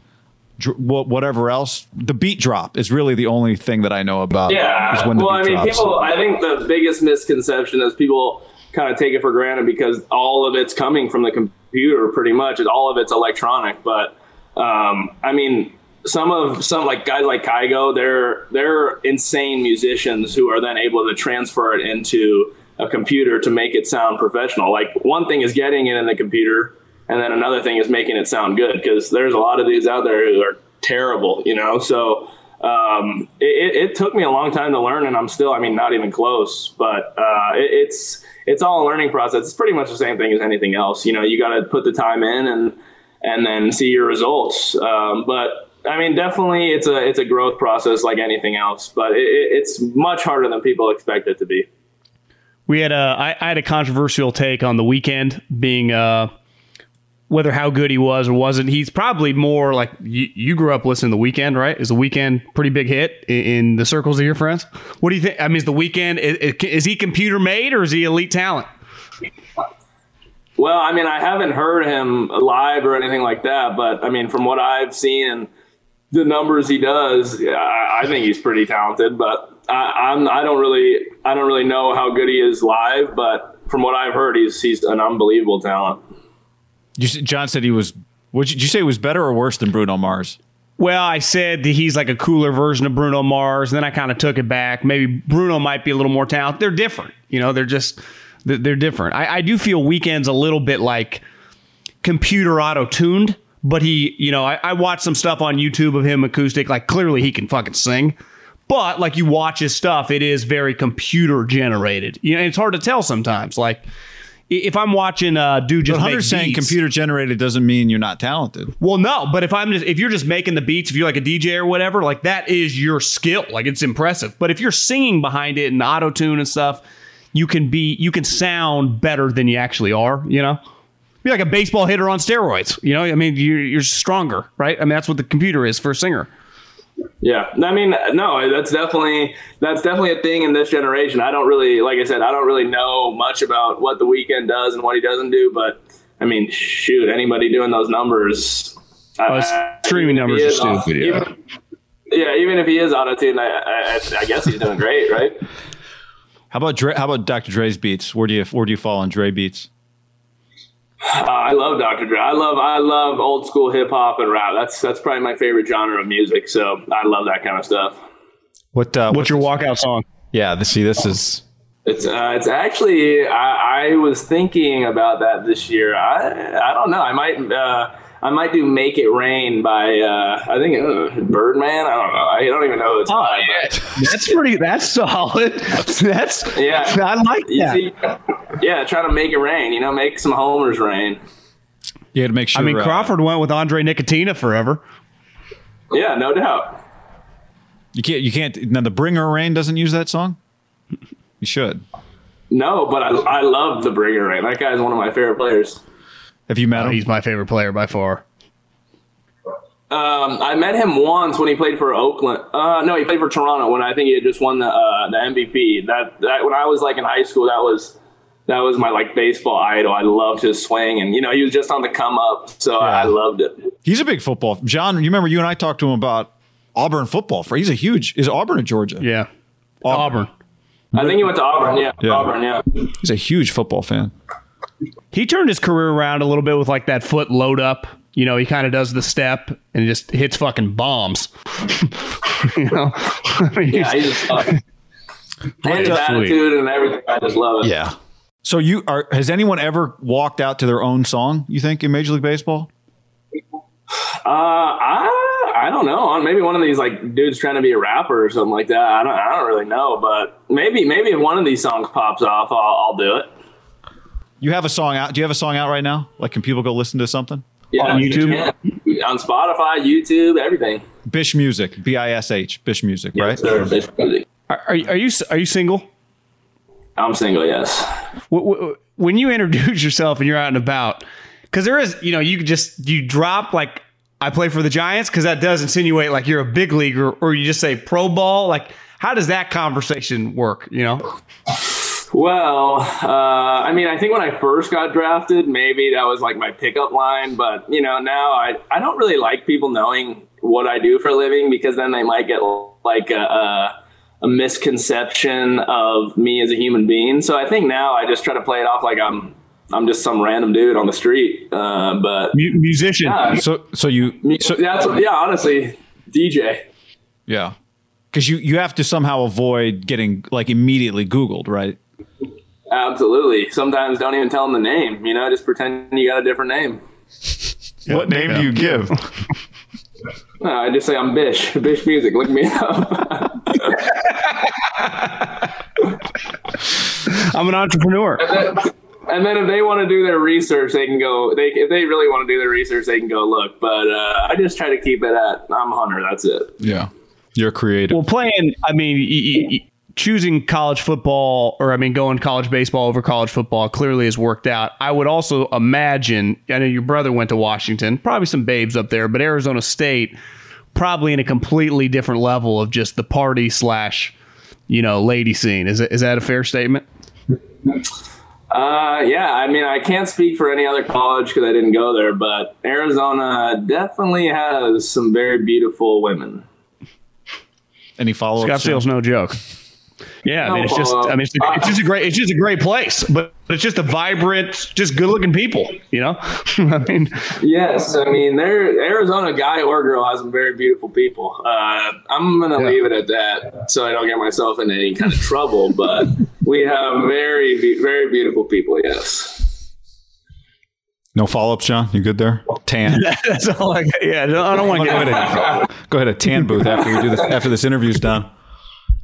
whatever else. The beat drop is really the only thing that I know about.
Yeah. well, I mean, drops. people. I think the biggest misconception is people kind of take it for granted because all of it's coming from the computer pretty much all of it's electronic but um, i mean some of some like guys like Kygo they're they're insane musicians who are then able to transfer it into a computer to make it sound professional like one thing is getting it in the computer and then another thing is making it sound good because there's a lot of these out there who are terrible you know so um, it, it, took me a long time to learn, and I'm still, I mean, not even close. But uh, it, it's it's all a learning process. It's pretty much the same thing as anything else. You know, you got to put the time in and and then see your results. Um, but I mean, definitely, it's a it's a growth process like anything else. But it, it's much harder than people expect it to be.
We had a I, I had a controversial take on the Weeknd being uh, whether how good he was or wasn't. He's probably more like you, you grew up listening to the Weeknd, right? Is the Weeknd pretty big hit in, in, the circles of your friends? What do you think? I mean, is the Weeknd is, is he computer made or is he elite talent?
Well, I mean, I haven't heard him live or anything like that, but I mean, from what I've seen and the numbers he does, I, I think he's pretty talented. But I, I'm I don't really I don't really know how good he is live, but from what I've heard, he's he's an unbelievable talent.
You, John said he was. What did you say he was better or worse than Bruno Mars?
Well, I said that he's like a cooler version of Bruno Mars. And then I kind of took it back. Maybe Bruno might be a little more talented. They're different. You know, they're just they're different. I, I do feel Weeknd's a little bit like computer auto tuned. But he, you know, I, I watched some stuff on YouTube of him acoustic. Like clearly he can fucking sing. But like you watch his stuff, it is very computer generated. You know, it's hard to tell sometimes. Like if I'm watching uh dude just
Hunter's saying computer generated doesn't mean you're not talented.
Well, no, but if I'm just if you're just making the beats, if you're like a DJ or whatever, like that is your skill. Like it's impressive. But if you're singing behind it and auto tune and stuff, you can be you can sound better than you actually are. You know, be like a baseball hitter on steroids. You know, I mean you're you're stronger, right? I mean that's what the computer is for a singer.
Yeah, I mean, no, that's definitely that's definitely a thing in this generation. I don't really, like I said, I don't really know much about what the Weeknd does and what he doesn't do. But I mean, shoot, anybody doing those numbers,
Oh, his
uh,
streaming
even
numbers are
is off-
stupid, yeah.
Even, yeah, even if he is auto tune, I, I, I guess he's doing great, right?
How about Dre, how about Dr. Dre's beats? Where do you where do you fall on Dre beats?
Uh, I love Dr. Dre. I love I love old school hip hop and rap. That's that's probably my favorite genre of music. So I love that kind of stuff.
What uh,
What's your walkout song?
Yeah, this, see, this is
It's uh, it's actually I, I was thinking about that this year. I I don't know. I might uh, I might do "Make It Rain" by uh, I think uh, Birdman. I don't know. I don't even know who it's by. But
That's pretty. That's solid. That's
yeah,
I like
You
that.
see, yeah, try to make it rain. You know, make some homers rain.
you had to make sure.
I mean,
uh,
Crawford went with Andre Nicotina forever.
Yeah, no doubt.
you can't you can't now the Bringer Rain doesn't use that song. You should.
No, but I I love the Bringer Rain. That guy's one of my favorite players.
Have you met him?
Oh, He's my favorite player by far.
Um, I met him once when he played for Oakland. Uh, no, he played for Toronto when I think he had just won the uh, the MVP. That that when I was like in high school, that was that was my like baseball idol. I loved his swing, and you know he was just on the come up, so I loved it.
He's a big football. John, you remember you and I talked to him about Auburn football. For he's a huge. Is Auburn at Georgia?
Yeah, Auburn.
I think he went to Auburn. Yeah,
Yeah.
Auburn. Yeah.
He's a huge football fan.
He turned his career around a little bit with like that foot load up. You know, he kind of does the step and just hits fucking bombs. you know, I mean,
Yeah,
he's-
he's just and his attitude and everything. I just love it.
Yeah. So you are. Has anyone ever walked out to their own song? You think in Major League Baseball?
Uh, I I don't know. Maybe one of these like dudes trying to be a rapper or something like that. I don't I don't really know, but maybe maybe if one of these songs pops off, I'll, I'll do it.
You have a song out. Do you have a song out right now? Like, can people go listen to something?
Yeah,
On YouTube?
yeah. on Spotify, YouTube, everything.
Bish Music, B I S H, Bish Music, right?
Sir. Bitch music.
are, are you are you are you single?
I'm single. Yes.
Wh- wh- When you introduce yourself and you're out and about, because there is, you know, you could just you drop like I play for the Giants because that does insinuate like you're a big leaguer, or you just say pro ball. Like, how does that conversation work? You know,
Well, uh, I mean, I think when I first got drafted, maybe that was like my pickup line. But you know, now I I don't really like people knowing what I do for a living because then they might get like a, a, a misconception of me as a human being. So I think now I just try to play it off like I'm I'm just some random dude on the street. Uh, but
Mu- musician.
yeah,
So, so you, so
that's yeah, honestly, DJ.
yeah, because you you have to somehow avoid getting like immediately Googled, right?
Absolutely. Sometimes don't even tell them the name. You know, just pretend you got a different name.
What name do you give?
No, I just say I'm Bish. Bish Music. Look me up.
I'm an entrepreneur.
and then if they want to do their research, they can go. They if they really want to do their research, they can go look. But uh, I just try to keep it at I'm Hunter. That's it.
Yeah, you're creative.
Well, playing, I mean, y- y- y- choosing college football, or I mean, going college baseball over college football clearly has worked out. I would also imagine, I know your brother went to Washington, probably some babes up there, but Arizona State, probably in a completely different level of just the party slash, you know, lady scene. Is, it, is that a fair statement?
Uh, yeah. I mean, I can't speak for any other college because I didn't go there, but Arizona definitely has some very beautiful women.
Any follow up?
Scottsdale's no joke. Yeah, I mean, it's just, I mean, it's, it's just a great, it's just a great place, but it's just a vibrant, just good looking people, you know? I mean,
Yes, I mean, there Arizona guy or girl has some very beautiful people. Uh, I'm gonna leave it at that, so I don't get myself into any kind of trouble. But we have very, very beautiful people. Yes.
No follow ups, John. You good there? Tan.
That's all I got. Yeah, I don't, want to
go
get
ahead. Go ahead. A tan booth after we do this. After this interview's done.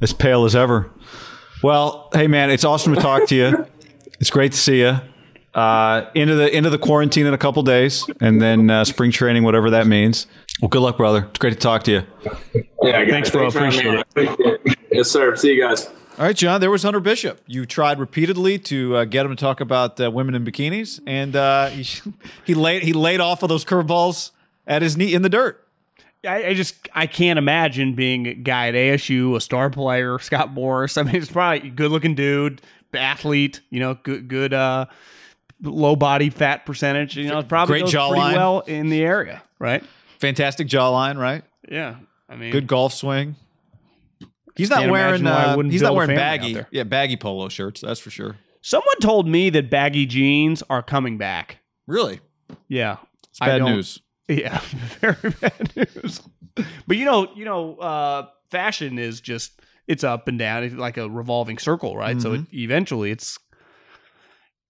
As pale as ever. Well, hey man, it's awesome to talk to you. It's great to see you. Uh, into the into the quarantine in a couple days, and then uh, spring training, whatever that means. Well, good luck, brother. It's great to talk to you.
Yeah. guys,
Thanks, bro.
for
Appreciate
on. Appreciate it. Yes, sir. See you guys.
All right, John. There was Hunter Bishop. You tried repeatedly to uh, get him to talk about uh, women in bikinis, and uh, he he laid he laid off of those curveballs at his knee in the dirt.
I, I just I can't imagine being a guy at ASU, a star player, Scott Boras. I mean, it's probably a good looking dude, athlete. You know, good good uh, low body fat percentage. You know, probably
Great
goes pretty
jawline.
well in the area, right?
Fantastic jawline, right?
Yeah, I mean,
Good golf swing. He's not wearing. Uh, he's not wearing baggy. Yeah, baggy polo shirts. That's for sure.
Someone told me that baggy jeans are coming back.
Really,
Yeah,
it's bad
I don't-
news.
Yeah, very bad news. But you know, you know, uh, fashion is just it's up and down. It's like a revolving circle, right? So it,
Mm-hmm.
eventually, it's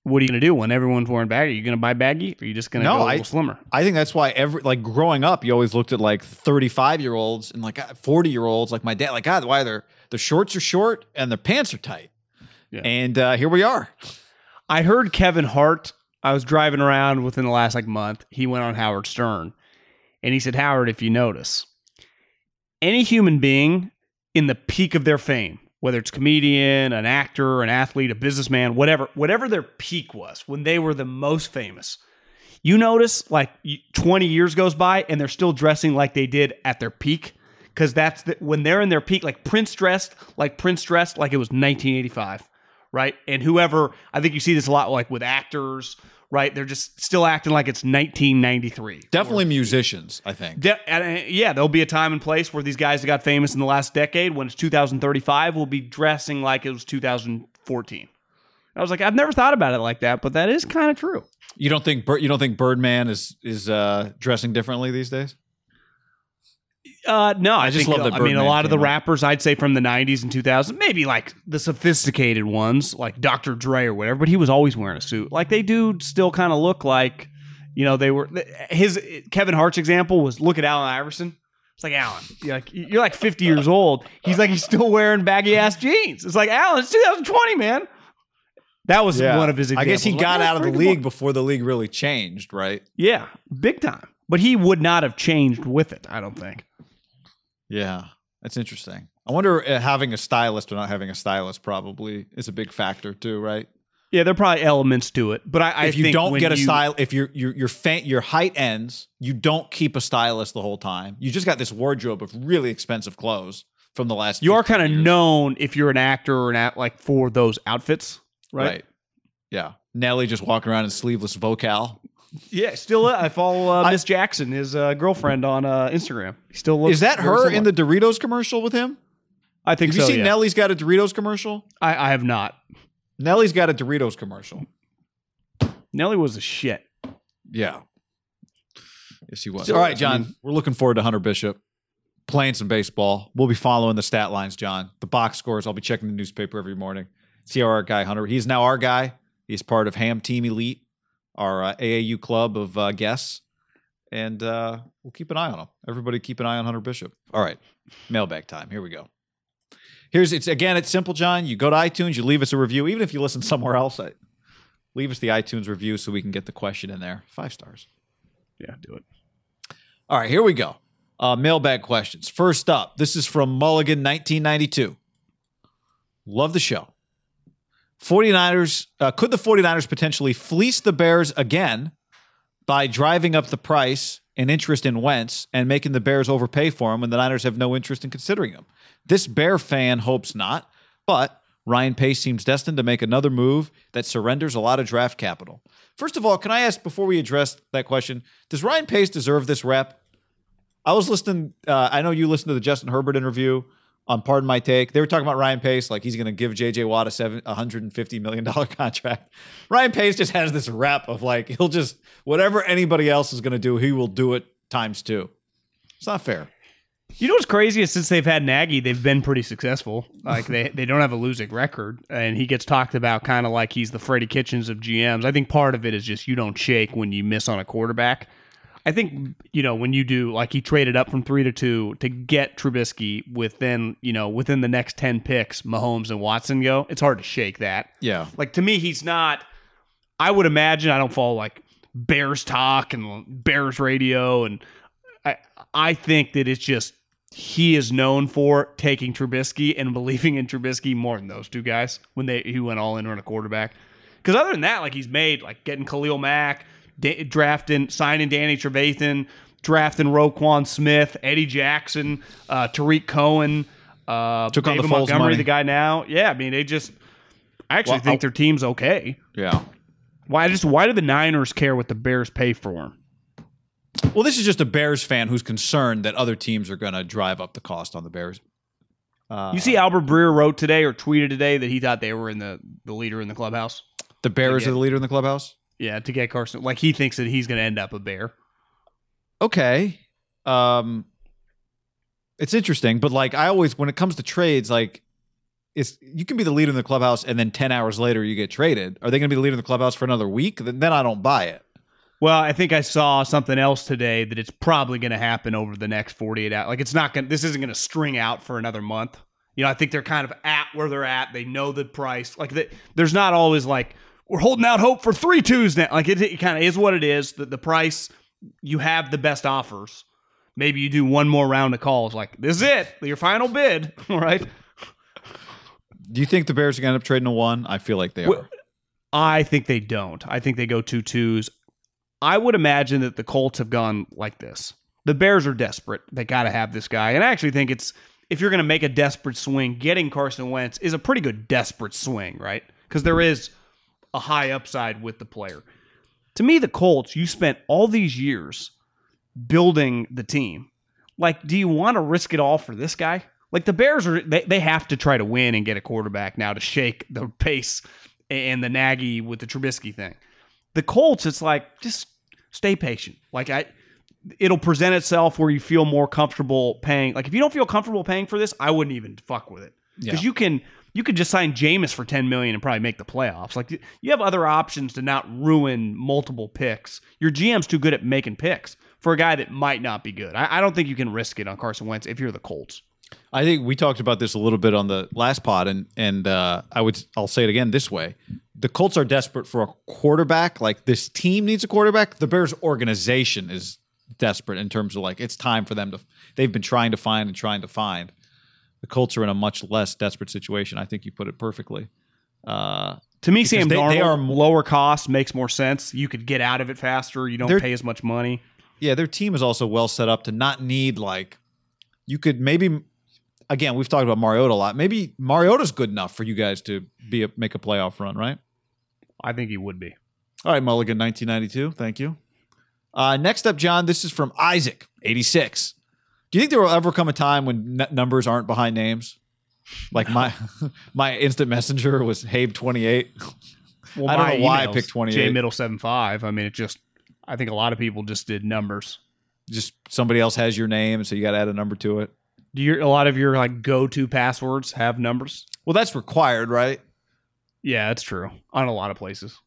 what are you going to do when everyone's wearing baggy? Are you going to buy baggy? Or are you just going to
No,
go a
I-
slimmer?
I think that's why every like growing up, you always looked at like thirty-five year olds and like forty year olds, like my dad. Like God, why their their shorts are short and their pants are tight.
Yeah.
And uh, here we are.
I heard Kevin Hart. I was driving around within the last like month. He went on Howard Stern, and he said, "Howard, if you notice, any human being in the peak of their fame, whether it's comedian, an actor, an athlete, a businessman, whatever, whatever their peak was when they were the most famous, you notice like 20 years goes by and they're still dressing like they did at their peak." Because that's the, when they're in their peak, like Prince dressed, like Prince dressed, like it was 1985 right? And whoever, I think you see this a lot like with actors, right? They're just still acting like it's 1993.
Definitely musicians. I think.
De- and, uh, yeah, there'll be a time and place where these guys that got famous in the last decade, when it's 2035, will be dressing like it was 2014. I was like, I've never thought about it like that, but that is kind of true.
You don't think you don't think Birdman is is uh, dressing differently these days?
Uh, no, I,
just
think,
love that
I mean, a lot of the
out.
rappers I'd say from the '90s and 2000s, maybe like the sophisticated ones, like Dr. Dre or whatever. But he was always wearing a suit. Like they do still kind of look like, you know, they were. His Kevin Hart's example was look at Allen Iverson. It's like Allen, you're like you're like 50 years old. He's like he's still wearing baggy ass jeans. It's like Allen, it's 2020, man. That was one of his.
I guess he got
yeah,
out of the league
point.
before the league really changed, right?
Yeah, big time. But he would not have changed with it. I don't think.
Yeah, that's interesting. I wonder uh, having a stylist or not having a stylist probably is a big factor too, right?
Yeah, there are probably elements to it, but I, I
if you don't get a
you-
style, if your your your fa- your height ends, you don't keep a stylist the whole time. You just got this wardrobe of really expensive clothes from the last.
you are kind of known if you're an actor or an act like for those outfits, right?
right? Yeah, Nelly just walking around in sleeveless vocal.
Yeah, still. uh, I follow uh, Miss Jackson, his uh, girlfriend, on uh, Instagram. He still looks.
Is that
very
her
similar.
in the Doritos commercial with him?
I think
Have you
so.
seen
yeah.
Nelly's got a Doritos commercial?
I, I have not.
Nelly's got a Doritos commercial.
Nelly was a shit.
Yeah. Yes, he was. All right, John. we're looking forward to Hunter Bishop playing some baseball. We'll be following the stat lines, John. The box scores. I'll be checking the newspaper every morning. See how our guy Hunter. He's now our guy. He's part of Ham Team Elite, our uh, AAU club of uh, guests, and uh, we'll keep an eye on them. Everybody, keep an eye on Hunter Bishop. All right, mailbag time. Here we go. Here's it's again. It's simple, John. You go to iTunes. You leave us a review, even if you listen somewhere else. I, leave us the iTunes review so we can get the question in there. Five stars.
Yeah, do it.
All right, here we go. Uh, mailbag questions. First up, this is from Mulligan 1992. Love the show. 49ers, uh, could the 49ers potentially fleece the Bears again by driving up the price and interest in Wentz and making the Bears overpay for him when the Niners have no interest in considering him? This Bear fan hopes not, but Ryan Pace seems destined to make another move that surrenders a lot of draft capital. First of all, can I ask before we address that question, does Ryan Pace deserve this rep? I was listening. Uh, I know you listened to the Justin Herbert interview on Pardon My Take. They were talking about Ryan Pace, like he's going to give JJ Watt a seven, $150 million contract. Ryan Pace just has this rep of like, he'll just, whatever anybody else is going to do, he will do it times two. It's not fair.
You know what's crazy is since they've had Nagy, they've been pretty successful. Like they, they don't have a losing record, and he gets talked about kind of like he's the Freddie Kitchens of GMs. I think part of it is just you don't shake when you miss on a quarterback. I think you know when you do like he traded up from three to two to get Trubisky within you know within the next ten picks, Mahomes and Watson go. It's hard to shake that.
Yeah.
Like to me, he's not. I would imagine I don't follow like Bears talk and Bears radio, and I I think that it's just he is known for taking Trubisky and believing in Trubisky more than those two guys when they he went all in on a quarterback. Because other than that, like he's made like getting Khalil Mack, da- drafting, signing Danny Trevathan, drafting Roquan Smith, Eddie Jackson, uh, Tarik Cohen, uh,
Took on the
David
Foles
Montgomery,
money.
the guy now. Yeah, I mean, they just. I actually
Well,
think
I-
their team's okay.
Yeah.
Why just why do the Niners care what the Bears pay for him?
Well, this is just a Bears fan who's concerned that other teams are going to drive up the cost on the Bears. Uh,
You see, Albert Breer wrote today or tweeted today that he thought they were in the the leader in the clubhouse.
the Bears
Yeah.
are the leader in the clubhouse.
Yeah, to get Carson, like he thinks that he's going to end up a Bear.
Okay. Um, it's interesting, but like I always, when it comes to trades, like it's you can be the leader in the clubhouse, and then ten hours later you get traded. Are they going to be the leader in the clubhouse for another week? Then, then I don't buy it.
Well, I think I saw something else today that it's probably going to happen over the next 48 hours. Like it's not going to this isn't going to string out for another month. You know, I think they're kind of at where they're at. They know the price. Like the, there's not always like we're holding out hope for three twos now. Like it, it kind of is what it is. The, the price you have the best offers. Maybe you do one more round of calls like this is it. Your final bid, all right?
Do you think the Bears are going to end up trading a one? I feel like they are.
I think they don't. I think they go two twos. I would imagine that the Colts have gone like this. The Bears are desperate. They got to have this guy. And I actually think it's if you're going to make a desperate swing, getting Carson Wentz is a pretty good desperate swing, right? Because there is a high upside with the player. To me, the Colts, you spent all these years building the team. Like, do you want to risk it all for this guy? Like the Bears are they, they have to try to win and get a quarterback now to shake the pace and the Nagy with the Trubisky thing. The Colts, it's like just stay patient. Like I it'll present itself where you feel more comfortable paying. Like if you don't feel comfortable paying for this, I wouldn't even fuck with it. Because
Yeah.
you can you could just sign Jameis for 10 million and probably make the playoffs. Like you have other options to not ruin multiple picks. Your GM's too good at making picks for a guy that might not be good. I, I don't think you can risk it on Carson Wentz if you're the Colts.
I think we talked about this a little bit on the last pod, and and uh, I would I'll say it again this way: the Colts are desperate for a quarterback. Like this team needs a quarterback. The Bears organization is desperate in terms of like it's time for them to. They've been trying to find and trying to find. The Colts are in a much less desperate situation. I think you put it perfectly. Uh,
To me, Sam
they-
Darnold,
they are-
lower cost makes more sense. You could get out of it faster. You don't pay as much money.
yeah, their team is also well set up to not need like you could maybe again we've talked about Mariota a lot. Maybe Mariota's good enough for you guys to be a, make a playoff run, right?
I think he would be.
All right, Mulligan, 1992. Thank you. Uh, next up, John. This is from Isaac, 86. Do you think there will ever come a time when n- numbers aren't behind names? Like my my instant messenger was Habe 28.
Well,
I don't know why I picked 28.
J middle seven five. I mean, it just. I think a lot of people just did numbers.
Just somebody else has your name, so you got to add a number to it.
Do your a lot of your like go to passwords have numbers?
Well, that's required, right?
Yeah, that's true on a lot of places.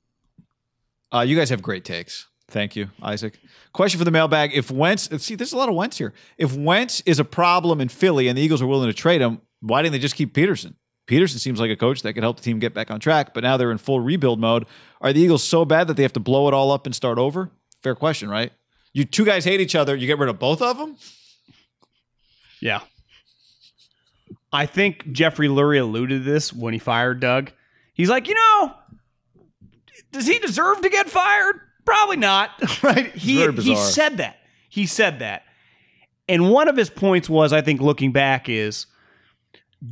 Uh, you guys have great takes. Thank you, Isaac. Question for the mailbag: If Wentz, see, there's a lot of Wentz here. If Wentz is a problem in Philly and the Eagles are willing to trade him, why didn't they just keep Pederson? Pederson seems like a coach that could help the team get back on track, but now they're in full rebuild mode. Are the Eagles so bad that they have to blow it all up and start over? Fair question, right? You two guys hate each other. You get rid of both of them.
Yeah. I think Jeffrey Lurie alluded to this when he fired Doug. He's like, you know, does he deserve to get fired? Probably not. right? He he said that. He said that. And one of his points was, I think, looking back, is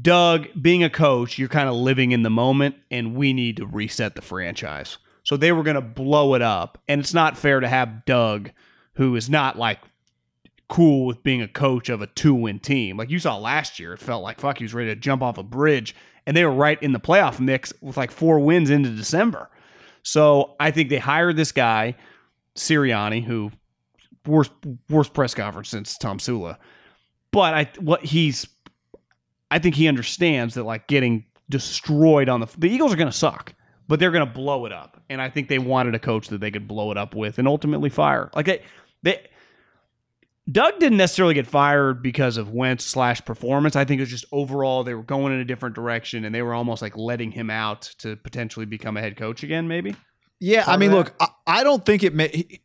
Doug, being a coach, you're kind of living in the moment, and we need to reset the franchise. So they were going to blow it up. And it's not fair to have Doug, who is not like cool with being a coach of a two win team. Like you saw last year, it felt like fuck, he was ready to jump off a bridge, and they were right in the playoff mix with like four wins into December. So I think they hired this guy, Sirianni, who worst worst press conference since Tom Sula. But I what he's I think he understands that like getting destroyed on the the Eagles are going to suck, but they're going to blow it up. And I think they wanted a coach that they could blow it up with and ultimately fire. Like they they Doug didn't necessarily get fired because of Wentz slash performance. I think it was just overall they were going in a different direction and they were almost like letting him out to potentially become a head coach again, maybe.
Yeah,
Part
I mean, look, I, I don't think it. May,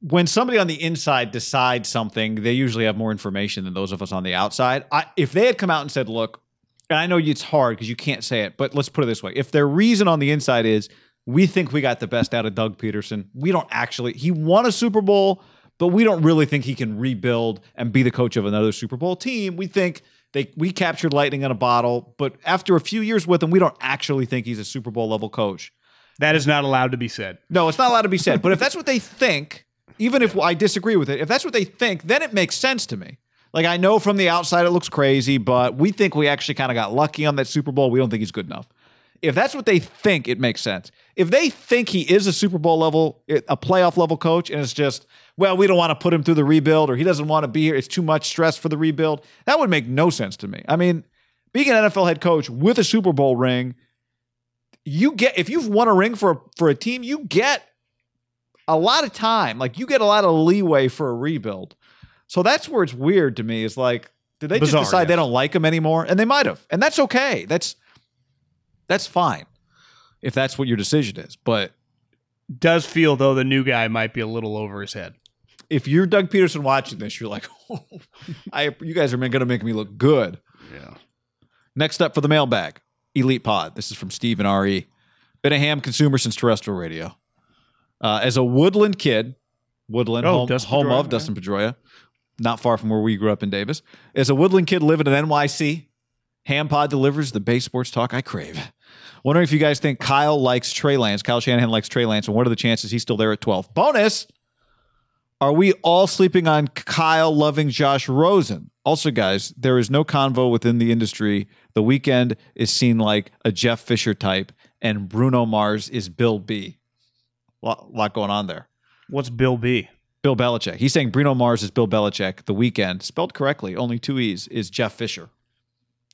when somebody on the inside decides something, they usually have more information than those of us on the outside. I, if they had come out and said, "Look," and I know it's hard because you can't say it, but let's put it this way: if their reason on the inside is we think we got the best out of Doug Pederson, we don't actually. He won a Super Bowl, but we don't really think he can rebuild and be the coach of another Super Bowl team. We think they we captured lightning in a bottle, but after a few years with him, we don't actually think he's a Super Bowl level coach.
That is not allowed to be said.
No, it's not allowed to be said. But if that's what they think, even if I disagree with it, if that's what they think, then it makes sense to me. Like I know from the outside it looks crazy, but we think we actually kind of got lucky on that Super Bowl. We don't think he's good enough. If that's what they think, it makes sense. If they think he is a Super Bowl level, eh, a playoff level coach, and it's just, well, we don't want to put him through the rebuild or he doesn't want to be here, it's too much stress for the rebuild, that would make no sense to me. I mean, being an NFL head coach with a Super Bowl ring, you get if you've won a ring for a, for a team, you get a lot of time. Like you get a lot of leeway for a rebuild. So that's where it's weird to me. Is like, did they
Bizarre,
just decide they don't like him anymore? And they might have, and that's okay. That's that's fine if that's what your decision is. But
Does feel though the new guy might be a little over his head.
if you're Doug Pederson watching this, you're like, I you guys are going to make me look good.
Yeah.
Next up for the mailbag, Elite Pod. This is from Steve and RE. Been a ham consumer since terrestrial radio. Uh, as a Woodland kid, Woodland,
Oh,
home, home
Pedroia,
of Dustin Pedroia, not far from where we grew up in Davis. As a Woodland kid living in NYC, Ham Pod delivers the base sports talk I crave. Wondering if you guys think Kyle likes Trey Lance. Kyle Shanahan likes Trey Lance, and what are the chances he's still there at 12? Bonus! Are we all sleeping on Kyle loving Josh Rosen? Also, guys, there is no convo within the industry. The Weeknd is seen like a Jeff Fisher type, and Bruno Mars is Bill B. Lot, lot going on there.
What's Bill B?
Bill Belichick. He's saying Bruno Mars is Bill Belichick. The Weeknd, spelled correctly, only two E's, is Jeff Fisher.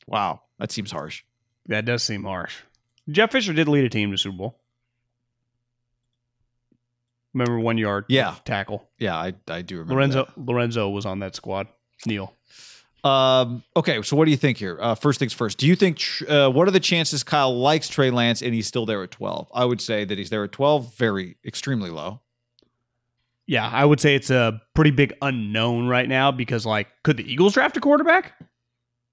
Wow, that seems harsh.
That does seem harsh. Jeff Fisher did lead a team to Super Bowl. Remember one yard
Yeah.
tackle.
Yeah, I, I do remember.
Lorenzo Lorenzo was on that squad.
Neal. Um, okay, so what do you think here? Uh, first things first. Do you think tr- uh, what are the chances Kyle likes Trey Lance and he's still there at twelve? I would say that he's there at twelve. Very extremely low.
Yeah, I would say it's a pretty big unknown right now because, like, could the Eagles draft a quarterback?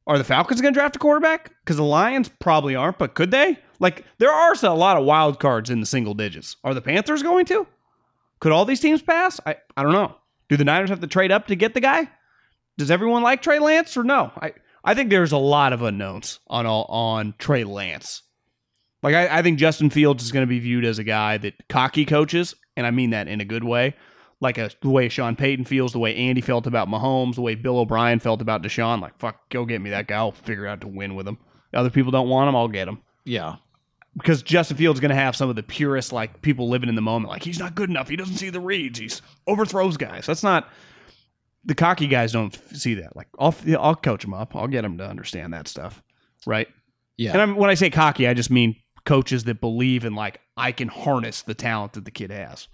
Are the Falcons going to draft a quarterback? Because the Lions probably aren't, but could they? Like, there are a lot of wild cards in the single digits. Are the Panthers going to? Could all these teams pass? I, I don't know. Do the Niners have to trade up to get the guy? Does everyone like Trey Lance or no? I, I think there's a lot of unknowns on all on Trey Lance. Like I, I think Justin Fields is going to be viewed as a guy that cocky coaches, and I mean that in a good way. Like a, the way Sean Payton feels, the way Andy felt about Mahomes, the way Bill O'Brien felt about Deshaun. Like, fuck, go get me that guy. I'll figure out to win with him. Other people don't want him. I'll get him
Yeah,
because Justin Fields is going to have some of the purest like people living in the moment. Like he's not good enough. He doesn't see the reads. He's overthrows guys. That's not the cocky guys don't f- see that. Like I'll I'll coach him up. I'll get him to understand that stuff, right?
yeah.
And I'm, when I say cocky, I just mean coaches that believe in like I can harness the talent that the kid has.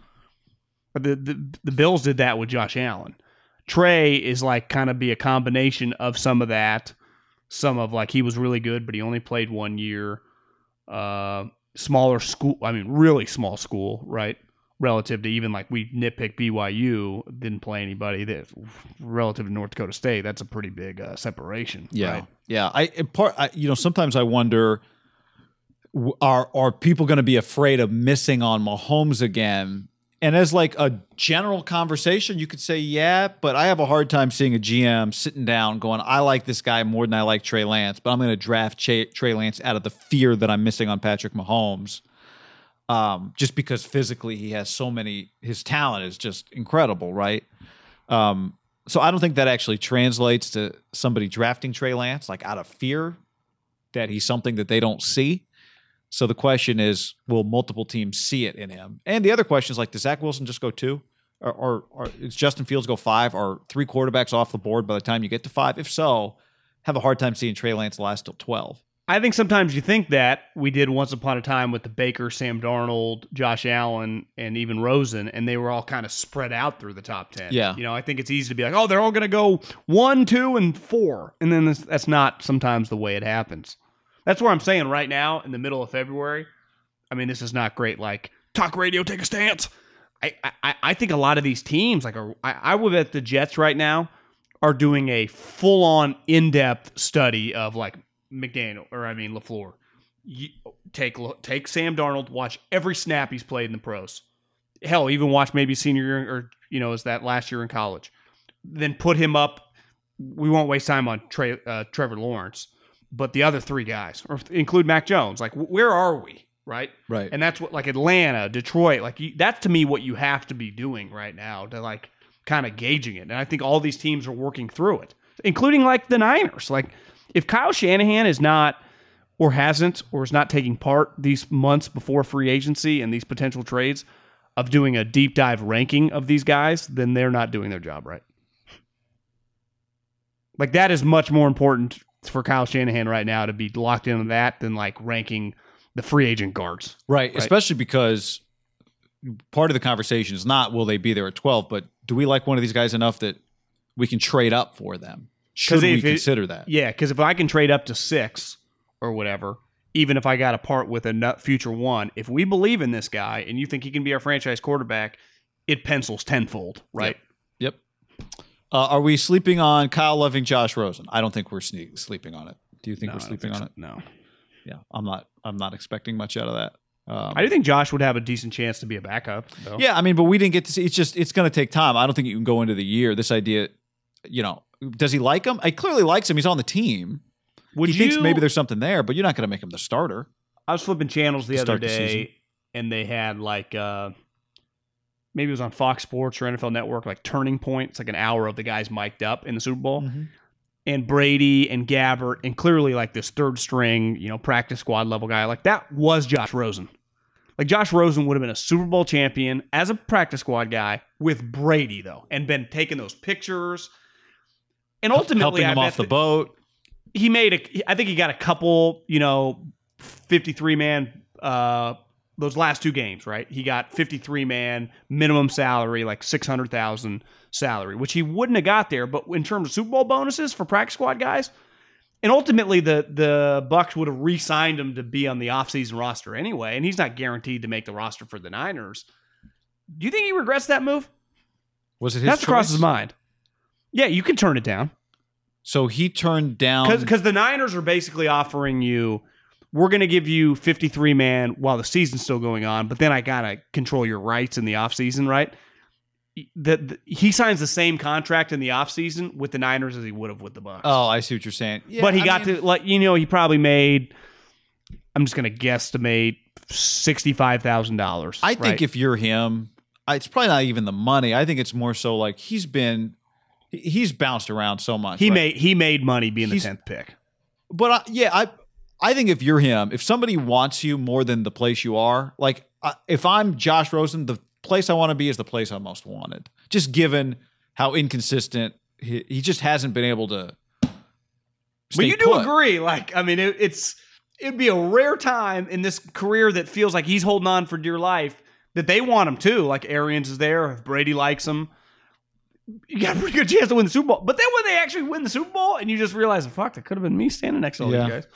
But the the, the Bills did that with Josh Allen. Trey is like kind of be a combination of some of that, some of like he was really good, but he only played one year. Uh, smaller school, I mean, really small school, right? Relative to even like we nitpick BYU, didn't play anybody. That relative to North Dakota State, that's a pretty big uh, separation.
Yeah,
right?
yeah. I in part, I, you know, sometimes I wonder, are are people going to be afraid of missing on Mahomes again? And as like a general conversation, you could say, yeah, but I have a hard time seeing a GM sitting down going, I like this guy more than I like Trey Lance, but I'm going to draft Che- Trey Lance out of the fear that I'm missing on Patrick Mahomes. Um, just because physically he has so many, his talent is just incredible, right? Um, so I don't think that actually translates to somebody drafting Trey Lance like out of fear that he's something that they don't see. So the question is, will multiple teams see it in him? And the other question is like, does Zach Wilson just go two, or or, or does Justin Fields go five, or three quarterbacks off the board by the time you get to five? If so, have a hard time seeing Trey Lance last till twelve.
I think sometimes you think that we did once upon a time with the Baker, Sam Darnold, Josh Allen, and even Rosen, and they were all kind of spread out through the top 10.
Yeah.
You know, I think it's easy to be like, oh, they're all going to go one, two, and four. And then this, that's not sometimes the way it happens. That's where I'm saying right now, in the middle of February, I mean, this is not great. Like, talk radio, take a stance. I, I, I think a lot of these teams, like, are, I, I would bet the Jets right now are doing a full on in depth study of like McDaniel or I mean Lafleur. You, take take Sam Darnold, watch every snap he's played in the pros. Hell, even watch maybe senior year or you know, is that last year in college. Then put him up. We won't waste time on uh, Trevor Lawrence, but the other three guys, or include Mac Jones. Like, where are we? Right.
Right.
And that's what like Atlanta, Detroit, like you, that's to me what you have to be doing right now to like kind of gauging it. And I think all these teams are working through it, including like the Niners. Like if Kyle Shanahan is not or hasn't or is not taking part these months before free agency and these potential trades of doing a deep dive ranking of these guys, then they're not doing their job right. Like that is much more important for Kyle Shanahan right now to be locked into that than like ranking the free agent guards.
Right, especially because part of the conversation is not will they be there at 12, but do we like one of these guys enough that we can trade up for them? Should we
it-
consider that?
Yeah, because if I can trade up to six or whatever, even if I got a part with a nut- future one, if we believe in this guy and you think he can be our franchise quarterback, it pencils tenfold, right?
Yep. Uh, are we sleeping on Kyle loving Josh Rosen? I don't think we're sne- sleeping on it. Do you think
No,
we're sleeping
think
on
so.
it?
No.
Yeah, I'm not. I'm not expecting much out of that. Um,
I do think Josh would have a decent chance to be a backup. Though.
Yeah, I mean, but we didn't get to see. It's just it's going to take time. I don't think you can go into the year. This idea, you know, does he like him? I clearly likes him. He's on the team.
Would
he
you?
thinks maybe there's something there, but you're not going to make him the starter.
I was flipping channels the other
start the
day, and they had like uh maybe it was on Fox Sports or NFL Network, like Turning Point. It's like an hour of the guys mic'd up in the Super Bowl.
Mm-hmm.
And Brady and Gabbert, and clearly like this third string, you know, practice squad level guy, like that was Josh Rosen. Like Josh Rosen would have been a Super Bowl champion as a practice squad guy with Brady though, and been taking those pictures. And ultimately,
helping him
bet
off the boat.
he made a I think he got a couple, you know, 53 man uh those last two games, right? He got 53 man minimum salary, like 600,000 salary, which he wouldn't have got there, but in terms of Super Bowl bonuses for practice squad guys, and ultimately the the Bucs would have re-signed him to be on the offseason roster anyway, and he's not guaranteed to make the roster for the Niners. Do you think he regrets that move?
Was it his
That's across his mind. Yeah, you can turn it down.
So he turned down
because the Niners are basically offering you, we're going to give you 53 man while the season's still going on, but then I gotta control your rights in the offseason, right? The, the- he signs the same contract in the offseason with the Niners as he would have with the Bucs.
Oh, I see what you're saying. Yeah,
but he
I
got
mean-
to like you know he probably made. I'm just going to guesstimate sixty five thousand dollars.
I think if you're him, it's probably not even the money. I think it's more so like he's been, he's bounced around so much.
he
right?
made he made money being the tenth pick.
But I, yeah, I I think if you're him, if somebody wants you more than the place you are, like uh, if I'm Josh Rosen, the place I want to be is the place I'm most wanted. Just given how inconsistent he, he just hasn't been able to.
But you do
put.
agree, like I mean, it, it's it'd be a rare time in this career that feels like he's holding on for dear life that they want him too. Like Arians is there, if Brady likes him, you got a pretty good chance to win the Super Bowl. But then when they actually win the Super Bowl, and you just realize, fuck, that could have been me standing next to all
Yeah.
these guys.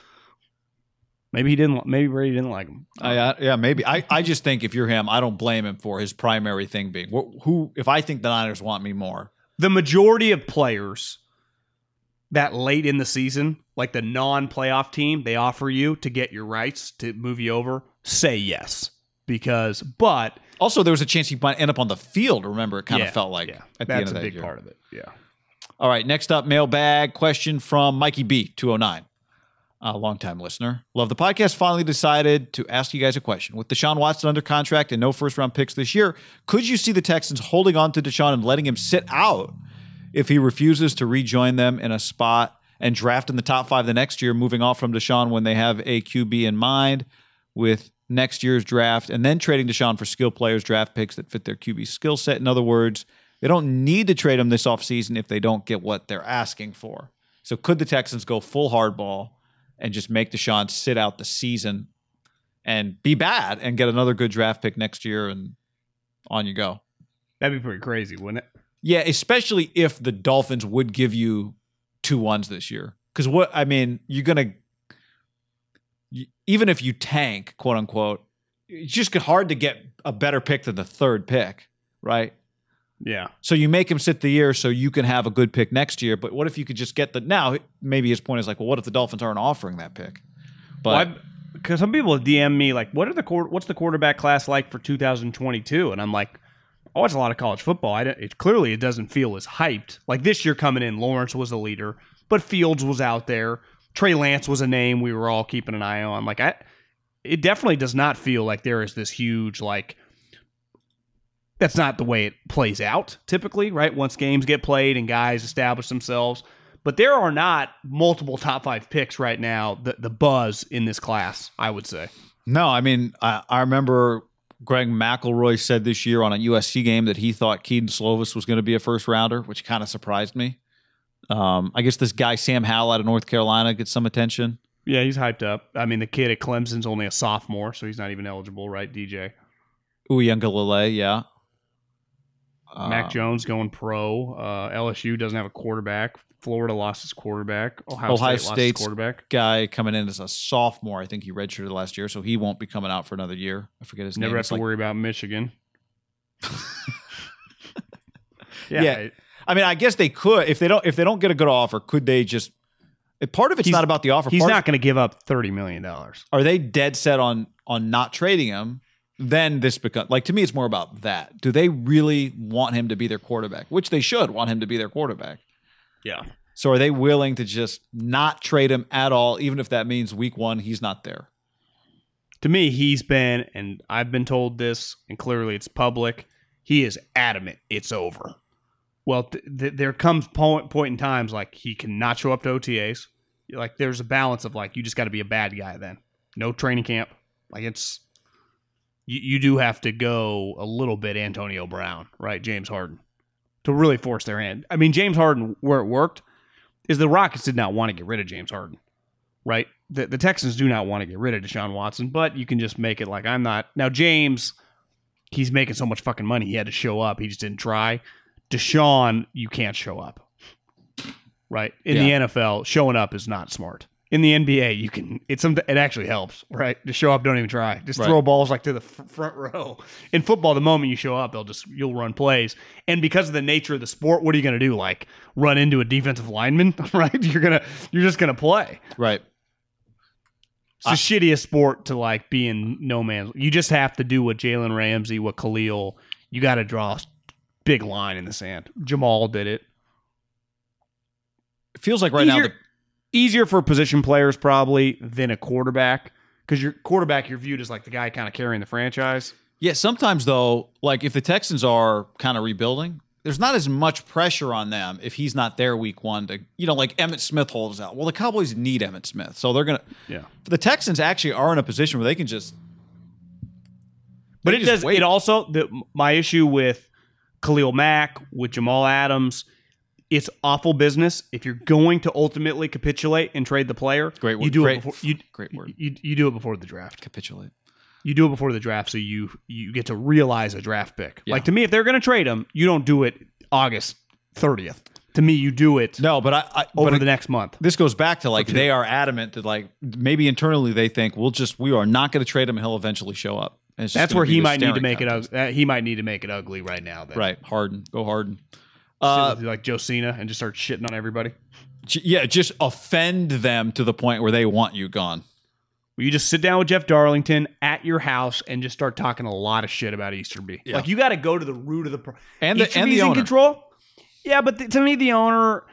Maybe he didn't. Maybe Brady didn't like him.
I, I, yeah, maybe. I, I just think if you're him, I don't blame him for his primary thing being wh- who. If I think the Niners want me more,
the majority of players that late in the season, like the non-playoff team, they offer you to get your rights to move you over. Say yes because, but
also there was a chance he might end up on the field. Remember, it kind
Yeah,
of felt like
yeah,
at the
that's
end of
a
that
big
year.
part of it. Yeah.
All right, next up, mailbag question from Mikey B, 209. A longtime listener. Love the podcast. Finally decided to ask you guys a question. With Deshaun Watson under contract and no first round picks this year, could you see the Texans holding on to Deshaun and letting him sit out if he refuses to rejoin them in a spot and draft in the top five the next year, moving off from Deshaun when they have a QB in mind with next year's draft, and then trading Deshaun for skill players, draft picks that fit their QB skill set? In other words, they don't need to trade him this offseason if they don't get what they're asking for. So could the Texans go full hardball and just make Deshaun sit out the season and be bad and get another good draft pick next year and on you go?
That'd be pretty crazy, wouldn't it?
Yeah, especially if the Dolphins would give you two ones this year. Because what I mean, you're gonna even if you tank, quote unquote, it's just hard to get a better pick than the third pick, right?
Yeah.
So you make him sit the year so you can have a good pick next year. But what if you could just get the now? Maybe his point is like, well, what if the Dolphins aren't offering that pick? But
because some people have DM me like, "What are the what's the quarterback class like for 2022?" And I'm like, I watch a lot of college football. I don't, it clearly it doesn't feel as hyped. Like this year coming in, Lawrence was the leader, but Fields was out there. Trey Lance was a name we were all keeping an eye on. Like I, it definitely does not feel like there is this huge like. That's not the way it plays out typically, right? Once games get played and guys establish themselves, but there are not multiple top five picks right now. The the buzz in this class, I would say.
No, I mean, I, I remember Greg McElroy said this year on a USC game that he thought Kedon Slovis was going to be a first rounder, which kind of surprised me. Um, I guess this guy Sam Howell out of North Carolina gets some attention.
Yeah, he's hyped up. I mean, the kid at Clemson's only a sophomore, so he's not even eligible, right? DJ
Uiagalelei, yeah.
Mac
Uh,
Jones going pro. Uh, LSU doesn't have a quarterback. Florida lost its quarterback. Ohio,
Ohio
State lost
State's
quarterback.
guy coming in as a sophomore. I think he redshirted last year, so he won't be coming out for another year. I forget his
Never
name.
Never have
It's
to
like-
worry about Michigan.
Yeah. I mean, I guess they could if they don't if they don't get a good offer. Could they just? Part of it's
He's-
not about the offer.
He's
Part-
not going to give up thirty million dollars.
Are they dead set on on not trading him? Then this becomes like to me, it's more about that. Do they really want him to be their quarterback? Which they should want him to be their quarterback.
Yeah.
So are they willing to just not trade him at all, even if that means week one he's not there?
To me, he's been, and I've been told this, and clearly it's public. He is adamant it's over. Well, th- th- there comes point point in times like he cannot show up to OTAs. Like there's a balance of like you just got to be a bad guy then. No training camp. Like it's you, you do have to go a little bit Antonio Brown, right? James Harden to really force their hand. I mean, James Harden where it worked is the Rockets did not want to get rid of James Harden, right? The, the Texans do not want to get rid of Deshaun Watson, but you can just make it like I'm not. Now, James, he's making so much fucking money. He had to show up. He just didn't try. Deshaun, you can't show up, right? In
Yeah.
the NFL, showing up is not smart. In the NBA, you can. It's some. It actually helps, right? To show up, don't even try. Just
Right.
throw balls like to the f- front row. In football, the moment you show up, they'll just you'll run plays. And because of the nature of the sport, what are you going to do? Like run into a defensive lineman, right? You're gonna you're just gonna play.
Right.
It's the shittiest sport to like be in no man's. You just have to do what Jalen Ramsey, what Khalil. You got to draw a big line in the sand. Jamal did it.
It feels like right now the
easier for position players probably than a quarterback because your quarterback you're viewed as like the guy kind of carrying the franchise.
Yeah, sometimes though, like if the Texans are kind of rebuilding, there's not as much pressure on them if he's not there week one to, you know, like Emmitt Smith holds out. Well, the Cowboys need Emmitt Smith. So they're going to,
Yeah.
the Texans actually are in a position where they can just,
But it does.
wait.
It also the my issue with Khalil Mack with Jamal Adams. It's awful business if you're going to ultimately capitulate and trade the player.
Great word.
You do
Great-
it before you,
great word.
You, you do it before the draft.
capitulate.
You do it before the draft, so you you get to realize a draft pick.
Yeah.
Like to me, if they're going to trade him, you don't do it August thirtieth. To me, you do it
No, but I, I
over
but
the next month.
this goes back to like they are adamant that like maybe internally they think we'll just we are not going to trade him he'll eventually show up. And it's just
That's where he might need to make
contest.
it. uh, He might need to make it ugly right now. Then.
Right, Harden, go Harden. Uh,
like Joe Cena and just start shitting on everybody.
yeah, just offend them to the point where they want you gone.
Will you just sit down with Jeff Darlington at your house and just start talking a lot of shit about Easterby?
Yeah.
Like you got to go to the root of the pro-
And the- and the
Easterby's in
owner.
control. Yeah, but th- to me, the owner,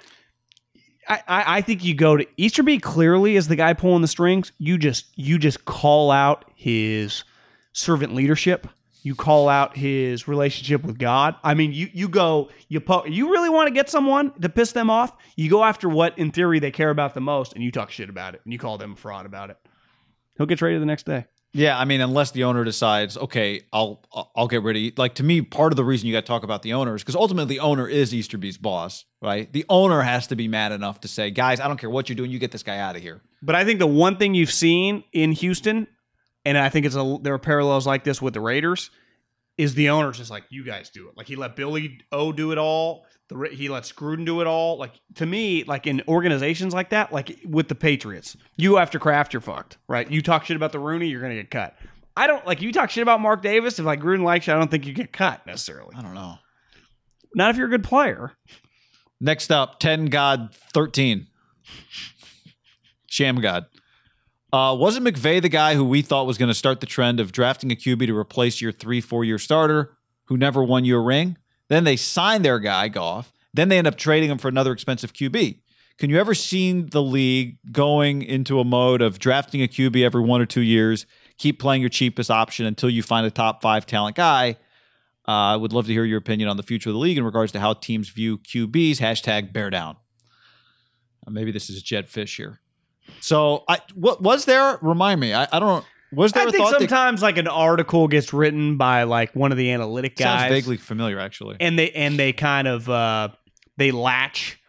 I, I I think you go to Easterby clearly is the guy pulling the strings. You just you just call out his servant leadership. You call out his relationship with God. I mean, you you go you po- you really want to get someone to piss them off. You go after what in theory they care about the most, and you talk shit about it, and you call them fraud about it. He'll get traded the next day.
Yeah, I mean, unless the owner decides, okay, I'll I'll get rid of like to me, part of the reason you got to talk about the owner is because ultimately the owner is Easterby's boss, right? The owner has to be mad enough to say, guys, I don't care what you're doing, you get this guy out of here.
But I think the one thing you've seen in Houston, and I think it's a there are parallels like this with the Raiders, is the owner's just like you guys do it. Like he let Billy O do it all. The he let Scruden do it all. Like to me, like in organizations like that, like with the Patriots, you after Kraft, you're fucked, right? You talk shit about the Rooney, you're gonna get cut. I don't like you talk shit about Mark Davis. If like Gruden likes you, I don't think you get cut necessarily.
I don't know.
Not if you're a good player.
Next up, 10 God 13. Sham God. Uh, wasn't McVay the guy who we thought was going to start the trend of drafting a QB to replace your three, four year starter who never won you a ring. Then they signed their guy, Goff. Then they end up trading him for another expensive QB. Can you ever see the league going into a mode of drafting a QB every one or two years, keep playing your cheapest option until you find a top five talent guy? Uh, I would love to hear your opinion on the future of the league in regards to how teams view QBs. Hashtag bear down. Uh, maybe this is Jed Fisch here. So, I what was there? Remind me. I, I don't. Was there
I
a
think
thought that
sometimes like an article gets written by like one of the analytic guys.
sounds vaguely familiar? Actually,
and they and they kind of uh they latch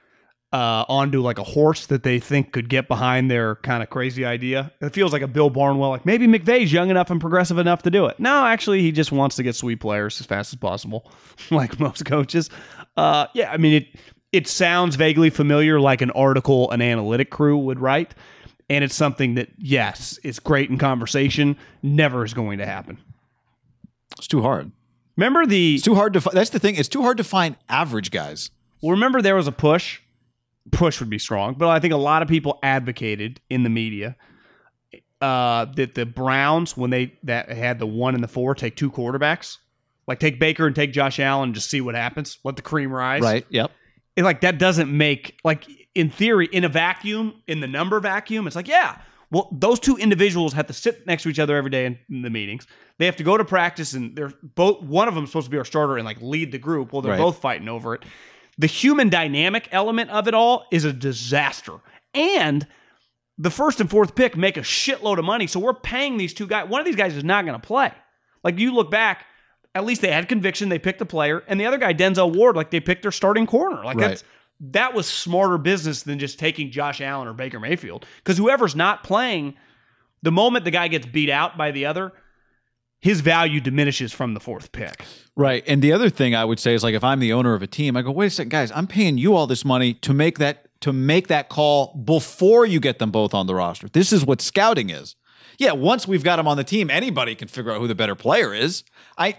uh onto like a horse that they think could get behind their kind of crazy idea. It feels like a Bill Barnwell, like maybe McVay's young enough and progressive enough to do it. No, actually he just wants to get sweet players as fast as possible, like most coaches. Uh yeah, I mean it it sounds vaguely familiar like an article an analytic crew would write. And it's something that, yes, it's great in conversation, never is going to happen.
it's too hard.
Remember the
It's too hard to. Fi- that's the thing. It's too hard to find average guys.
Well, remember there was a push. Push would be strong, but I think a lot of people advocated in the media uh, that the Browns, when they that had the one and the four, take two quarterbacks, like take Baker and take Josh Allen, and just see what happens. Let the cream rise.
Right. Yep.
And, like that doesn't make like in theory in a vacuum in the number vacuum. It's like yeah. Well, those two individuals have to sit next to each other every day in, in the meetings. They have to go to practice, and they're both. One of them is supposed to be our starter and like lead the group. Well, they're
Right.
both fighting over it. The human dynamic element of it all is a disaster. And the first and fourth pick make a shitload of money. So we're paying these two guys. One of these guys is not going to play. Like you look back, at least they had conviction. They picked a player, and the other guy, Denzel Ward, like they picked their starting corner. Like
Right.
that's that was smarter business than just taking Josh Allen or Baker Mayfield. Because whoever's not playing, the moment the guy gets beat out by the other, his value diminishes from the fourth pick.
Right. And the other thing I would say is like if I'm the owner of a team, I go, wait a second, guys, I'm paying you all this money to make that to make that call before you get them both on the roster. This is what scouting is. Yeah, once we've got them on the team, anybody can figure out who the better player is. I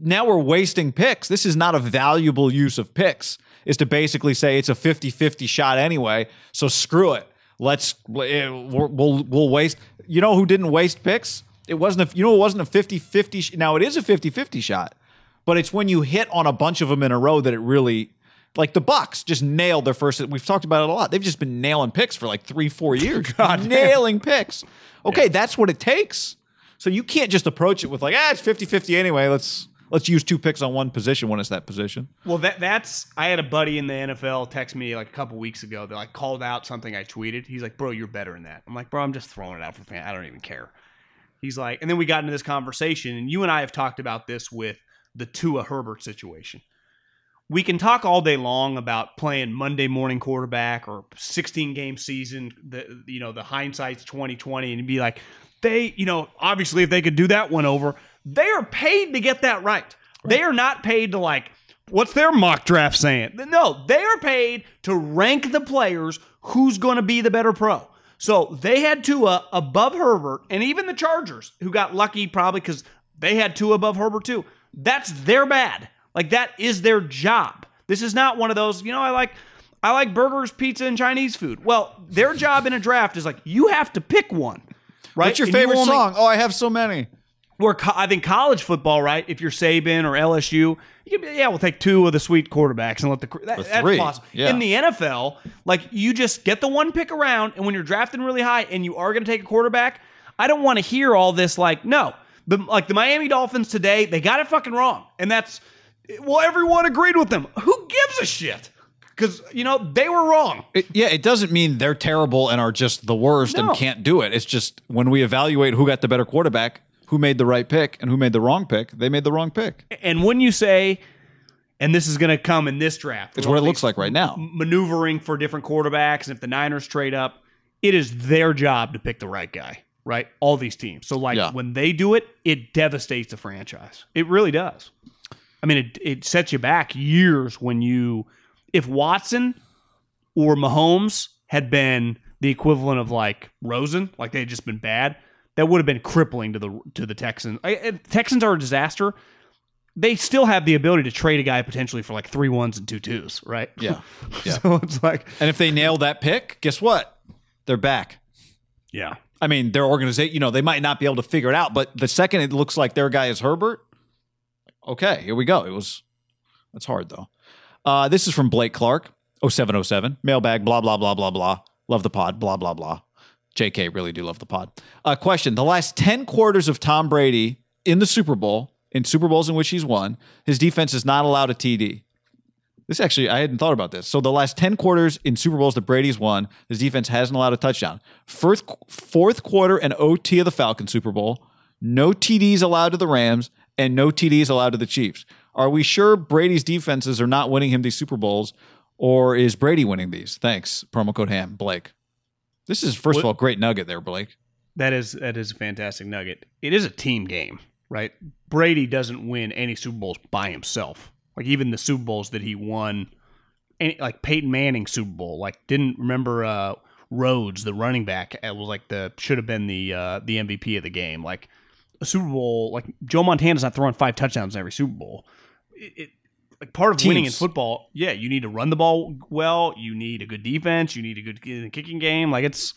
now we're wasting picks. This is not a valuable use of picks. Is to basically say it's a 50-50 shot anyway. So screw it. Let's eh, we'll we'll, waste. You know who didn't waste picks? It wasn't a you know it wasn't a 50-50 sh- now it is a 50-50 shot. But it's when you hit on a bunch of them in a row that it really like the Bucs just nailed their first. We've talked about it a lot. They've just been nailing picks for like three, four years. God, nailing picks. Okay, that's what it takes. So you can't just approach it with like, ah, it's 50-50 anyway. Let's let's use two picks on one position when it's that position.
Well, that that's I had a buddy in the NFL text me like a couple weeks ago that like called out something I tweeted. He's like, "Bro, you're better than that." I'm like, "Bro, I'm just throwing it out for fan. I don't even care." He's like, and then we got into this conversation, and you and I have talked about this with the Tua Herbert situation. We can talk all day long about playing Monday morning quarterback or 16 game season. The you know the hindsight's 2020, and be like, they you know obviously if they could do that one over, they are paid to get that right. They are not paid to like what's their mock draft saying? No, they are paid to rank the players who's going to be the better pro. So they had Tua above Herbert, and even the Chargers, who got lucky probably because they had Tua above Herbert too. That's their bad. Like that is their job. This is not one of those. You know, I like I like burgers, pizza, and Chinese food. Well, their job in a draft is like you have to pick one. Right?
What's your
And you
favorite
only-
song? Oh, I have so many.
Where co- I think college football, right? If you're Saban or LSU, you can be, yeah, we'll take two of the sweet quarterbacks and let the that,
Or
that's
three,
possible.
yeah.
In the NFL, like you just get the one pick around, and when you're drafting really high and you are going to take a quarterback, I don't want to hear all this like no, the like the Miami Dolphins today, they got it fucking wrong, and that's well, everyone agreed with them. Who gives a shit? Because you know they were wrong.
It, yeah, it doesn't mean they're terrible and are just the worst
No.
and can't do it. It's just when we evaluate who got the better quarterback, who made the right pick, and who made the wrong pick, they made the wrong pick.
And when you say, and this is going to come in this draft,
It's what it looks like right now.
maneuvering for different quarterbacks. And if the Niners trade up, it is their job to pick the right guy, right? All these teams. So, like,
Yeah.
when they do it, it devastates the franchise. It really does. I mean, it, it sets you back years when you, if Watson or Mahomes had been the equivalent of like Rosen, like they had just been bad, that would have been crippling to the to the Texans. I, Texans are a disaster. They still have the ability to trade a guy potentially for like three ones and two twos, right?
Yeah. Yeah.
so it's like,
And if they nail that pick, guess what? They're back.
yeah,
I mean, their organization, you know, they might not be able to figure it out, but the second it looks like their guy is Herbert, Okay, here we go. It was that's hard though. Uh, this is from Blake Clark, 0707. Mailbag, blah, blah, blah, blah, blah. Love the pod, blah, blah, blah. JK, really do love the pod. Uh, question The last 10 quarters of Tom Brady in the Super Bowl, in Super Bowls in which he's won, his defense is not allowed a TD. This actually, I hadn't thought about this. So the last 10 quarters in Super Bowls that Brady's won, his defense hasn't allowed a touchdown. Fourth, fourth quarter and OT of the Falcon Super Bowl, no TDs allowed to the Rams, and no TDs allowed to the Chiefs. Are we sure Brady's defenses are not winning him these Super Bowls, or is Brady winning these? Thanks. Promo code HAM, Blake. This is, first of all, great nugget there, Blake.
That is that is a fantastic nugget. It is a team game, right? Brady doesn't win any Super Bowls by himself. Like even the Super Bowls that he won, any, like Peyton Manning Super Bowl, like didn't remember uh, Rhodes, the running back, uh, was like the should have been the uh, the MVP of the game. Like a Super Bowl, like Joe Montana's not throwing five touchdowns in every Super Bowl. It, it like part of winning in football, yeah, you need to run the ball well. You need a good defense. You need a good kicking game. Like it's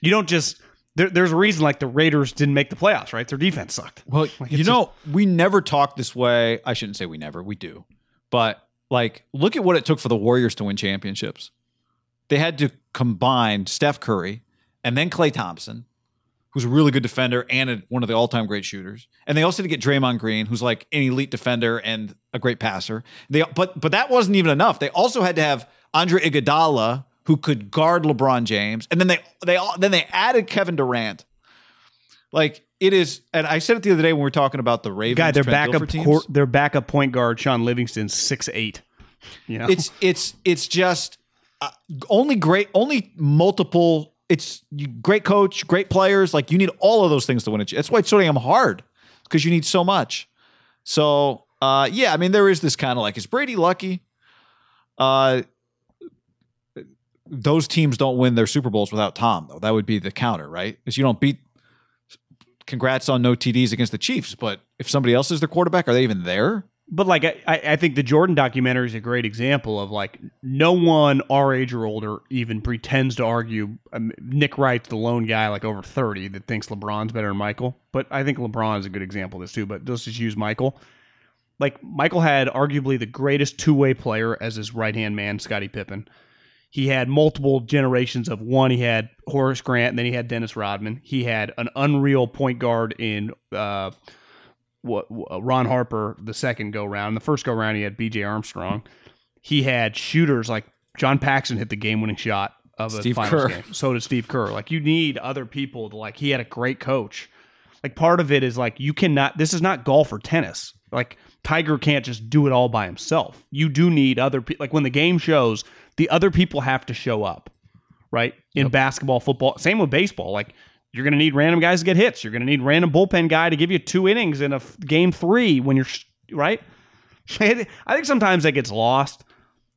you don't just there, there's a reason like the Raiders didn't make the playoffs, right? Their defense sucked.
Well,
Like,
you know, we never talk this way. I shouldn't say we never, we do. But like, look at what it took for the Warriors to win championships. They had to combine Steph Curry and then Klay Thompson, who's a really good defender and a, one of the all-time great shooters. And they also had to get Draymond Green, who's like an elite defender and a great passer. They but but that wasn't even enough. They also had to have Andre Iguodala, who could guard LeBron James, and then they they all then they added Kevin Durant. Like it is, and I said it the other day when we were talking about the Ravens.
Guy, their backup their backup point guard Shaun Livingston six eight. You know,
it's it's it's just uh, only great only multiple it's you, great coach great players like you need all of those things to win it that's why it's so damn hard because you need so much. So uh yeah i mean there is this kind of like is brady lucky? Uh those teams don't win their super bowls without tom though. That would be the counter right? Is you don't beat congrats on no tds against the chiefs but if somebody else is their quarterback are they even there
but like I, I think the Jordan documentary is a great example of like no one our age or older even pretends to argue. Um, Nick Wright's the lone guy like over thirty that thinks LeBron's better than Michael, but I think LeBron is a good example of this too. But let's just use Michael. Like Michael had arguably the greatest two way player as his right hand man, Scottie Pippen. He had multiple generations of one. He had Horace Grant, and then he had Dennis Rodman. He had an unreal point guard in uh, what uh, Ron Harper the second go round. The first go round, he had B.J. Armstrong. He had shooters like John Paxson hit the game winning shot of a
Steve
finals
Kerr.
game. So did Steve Kerr. Like you need other people to like. He had a great coach. Like part of it is like you cannot. This is not golf or tennis. Like Tiger can't just do it all by himself. You do need other people. Like when the game shows, the other people have to show up. Right in basketball, football, same with baseball. Like you're going to need random guys to get hits. You're going to need random bullpen guy to give you two innings in a f- game three when you're right. I think sometimes that gets lost.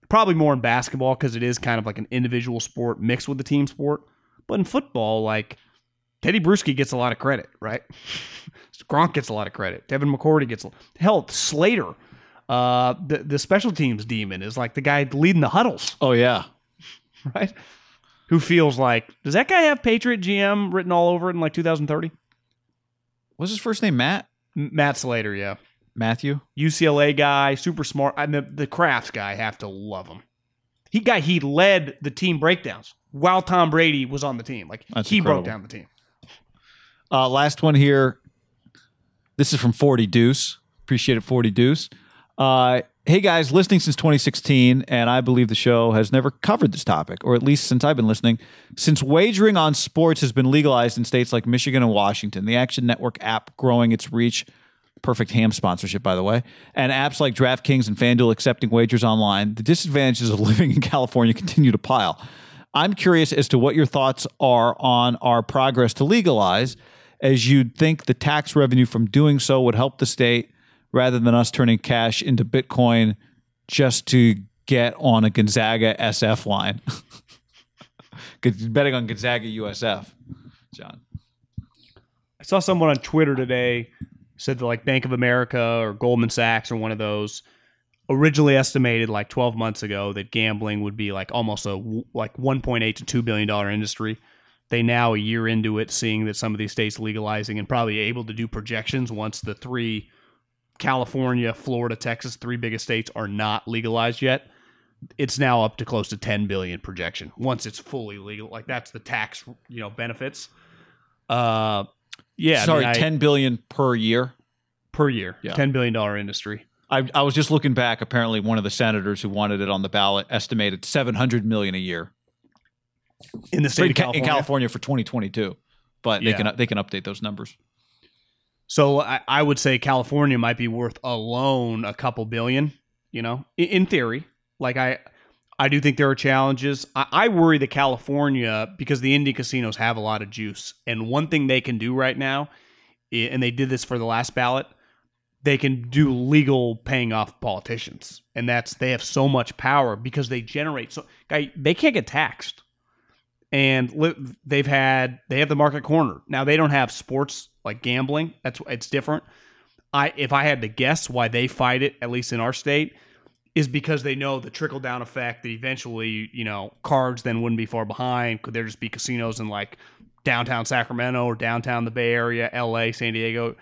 Probably more in basketball because it is kind of like an individual sport mixed with the team sport. But in football, like Tedy Bruschi gets a lot of credit, right? Gronk gets a lot of credit. Devin McCourty gets hell. Slater, uh, the the special teams demon, is like the guy leading the huddles
oh yeah
right? Who feels like does that guy have Patriot GM written all over it in like 2030?
what's his first name matt
M- Matt Slater, yeah,
matthew
UCLA guy, super smart, and the the Krafts guy have to love him. He guy he led the team breakdowns while Tom Brady was on the team. Like
That's
he
incredible.
broke down the team.
Uh, last one here. This is from 40 Deuce. Appreciate it, 40 Deuce. Uh, hey guys, listening since 2016, and I believe the show has never covered this topic, or at least since I've been listening. Since wagering on sports has been legalized in states like Michigan and Washington, the Action Network app growing its reach, perfect ham sponsorship, by the way, and apps like DraftKings and FanDuel accepting wagers online, the disadvantages of living in California continue to pile. I'm curious as to what your thoughts are on our progress to legalize, as you'd think the tax revenue from doing so would help the state rather than us turning cash into Bitcoin just to get on a Gonzaga SF line. Betting on Gonzaga USF, John.
I saw someone on Twitter today said that like Bank of America or Goldman Sachs or one of those originally estimated like 12 months ago that gambling would be like almost a like 1.8 to 2 billion dollar industry. They now a year into it seeing that some of these states legalizing and probably able to do projections once the three California, Florida, Texas, three biggest states are not legalized yet. It's now up to close to 10 billion projection once it's fully legal. Like that's the tax, you know, benefits. Uh, yeah, I
Sorry,
mean, I-
ten billion per year.
per year,
Yeah.
10 billion dollar industry.
I, I was just looking back. Apparently, one of the senators who wanted it on the ballot estimated seven hundred million a year
in the state
in,
of California.
in California for 2022. But they can they can update those numbers.
So I, I would say California might be worth alone a couple billion. You know, in, in theory. Like I, I do think there are challenges. I, I worry that California because the indie casinos have a lot of juice, and one thing they can do right now, and they did this for the last ballot, they can do legal paying off politicians, and that's they have so much power because they generate so. They can't get taxed and they've had they have the market corner. Now they don't have sports like gambling. That's it's different. I if I had to guess why they fight it, at least in our state, is because they know the trickle down effect that eventually you know cards then wouldn't be far behind. Could there just be casinos in like downtown Sacramento or downtown the Bay Area, L.A., San Diego?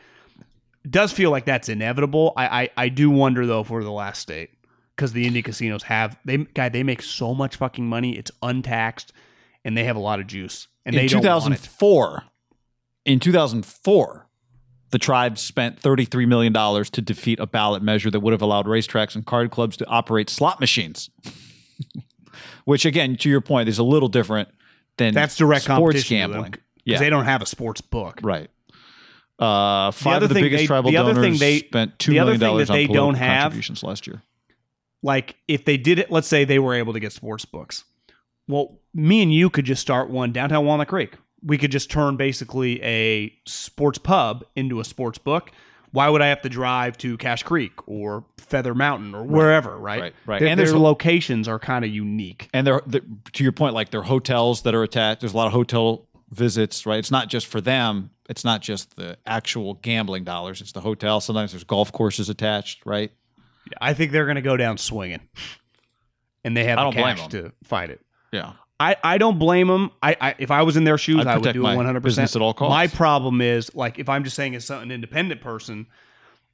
It does feel like that's inevitable. I I, I do wonder though if we're the last state because the indie casinos have they guy they make so much fucking money. It's untaxed and they have a lot of juice. And
in
they don't want it.
2004, in 2004, the tribes spent 33 million dollars to defeat a ballot measure that would have allowed racetracks and card clubs to operate slot machines. Which, again, to your point, is a little different than
That's direct
sports
competition to them,
Yeah,
they don't have a sports book.
right. Uh, five of the biggest
they-
tribal
the other
donors
thing they-
spent two
the other
million
thing
dollars
that
on
they don't have-
contributions last year.
Like if they did it, let's say they were able to get sports books. Well, me and you could just start one downtown Walnut Creek. We could just turn basically a sports pub into a sports book. Why would I have to drive to Cache Creek or Feather Mountain or wherever? Right,
Right, right.
Their,
And
their locations are kind of unique.
and they're, they to your point like there are hotels that are attached there's a lot of hotel visits right it's not just for them it's not just the actual gambling dollars it's the hotel sometimes there's golf courses attached right
I think they're going to go down swinging, and they have
I
the
don't blame
cash to fight it.
yeah
I, I don't blame them. I, I if I was in their shoes,
I'd
I would do it one hundred
business
percent
at all costs.
My problem is like if I'm just saying as an independent person,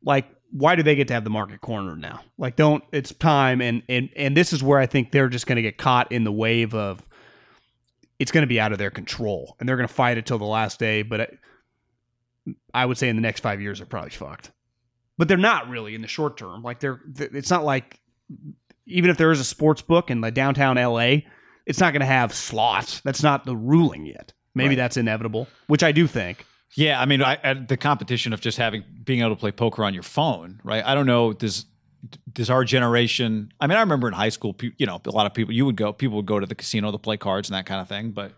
like why do they get to have the market cornered now? Like don't it's time and and and this is where I think they're just going to get caught in the wave of it's going to be out of their control and they're going to fight it till the last day. But I, I would say in the next five years they're probably fucked. But they're not really in the short term. Like they're it's not like even if there is a sports book in the downtown LA, it's not going to have slots. That's not the ruling yet. Maybe
Right.
that's inevitable, which I do think.
yeah i mean I, I, the competition of just having being able to play poker on your phone right i don't know does does our generation i mean i remember in high school you know a lot of people you would go people would go to the casino to play cards and that kind of thing but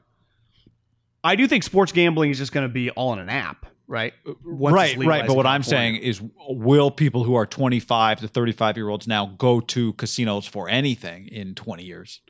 I do think sports gambling is just going to be all in an app, right? Once
right, right. But what I'm saying is, will people who are 25 to 35 year olds now go to casinos for anything in 20 years?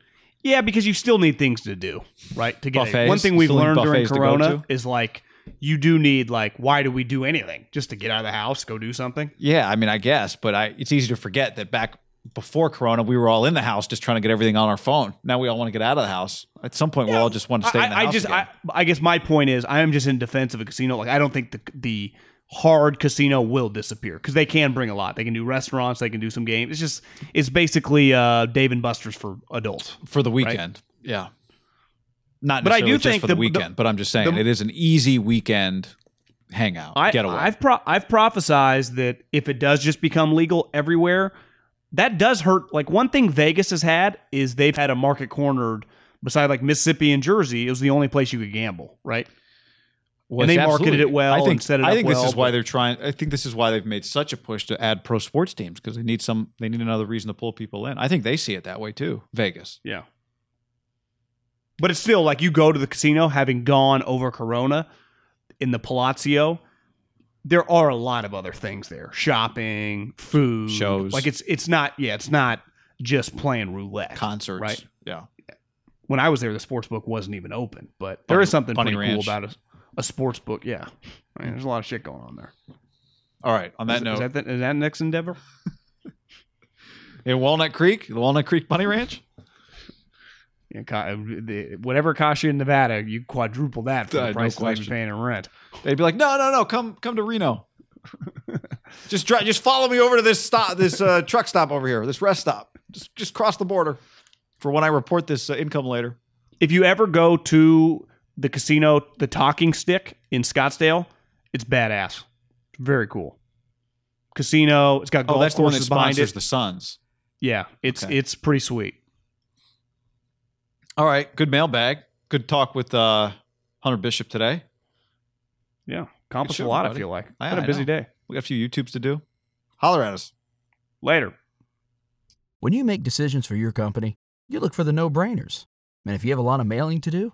Yeah, because you still need things to do, right? To get.
Buffets?
one thing we've
Still need
learned during
buffets to go
Corona
to?
is like you do need like why do we do anything just to get out of the house, go do something?
Yeah, I mean, I guess, but I it's easy to forget that back before Corona, we were all in the house just trying to get everything on our phone. Now we all want to get out of the house. At some point, we all just want to stay
I,
in the
I
house.
just,
again.
I, I guess my point is, I am just in defense of a casino. Like, I don't think the the hard casino will disappear because they can bring a lot. They can do restaurants, they can do some games. It's just, it's basically uh, Dave and Buster's for adults.
for the weekend. Yeah. Not
But I do
just
think
for the,
the-
weekend,
the-
but I'm just saying
the-
it is an easy weekend hangout,
I,
getaway.
I've pro- I've prophesized that if it does just become legal everywhere, that does hurt. Like one thing Vegas has had is they've had a market cornered. Beside like Mississippi and Jersey, it was the only place you could gamble, right?
Well,
and they
it's
marketed it well
I think,
and set it
I think this
well,
is why they're trying. I think this is why they've made such a push to add pro sports teams because they need some. They need another reason to pull people in. I think they see it that way too. Vegas.
Yeah. But it's still like you go to the casino having gone over Corona in the Palazzo. There are a lot of other things there. Shopping, food,
Shows.
Like it's it's not yeah, it's not just playing roulette.
Concerts.
Right.
Yeah.
When I was there, the sports book wasn't even open. But there
Bunny-
is something
Bunny
pretty
Ranch.
cool about a, a sports book. Yeah. I mean, there's a lot of shit going on there.
All right. On that
is,
note,
is that the, is that next endeavor?
in Walnut Creek, the Walnut Creek Bunny Ranch.
Yeah, the- whatever it costs you in Nevada, you quadruple that for
Uh,
the
no
price that you're
question.
paying in rent.
They'd be like, no, no, no, come, come to Reno. just Just just follow me over to this stop, this uh, truck stop over here, this rest stop. Just just cross the border for when I report this uh, income later.
If you ever go to the casino, the Talking Stick in Scottsdale, it's badass. Very cool. Casino. It's got golf
Oh, that's the one that
courses behind
sponsors
it.
the Suns.
yeah, it's
Okay.
it's pretty sweet.
All right, good mailbag. Good talk with uh, Hunter Bishop today.
Yeah, accomplished
show,
a lot. I feel like
I-
had a busy
know.
day.
We got a few YouTubes to do. Holler at us.
Later.
When you make decisions for your company, you look for the no brainers. And if you have a lot of mailing to do,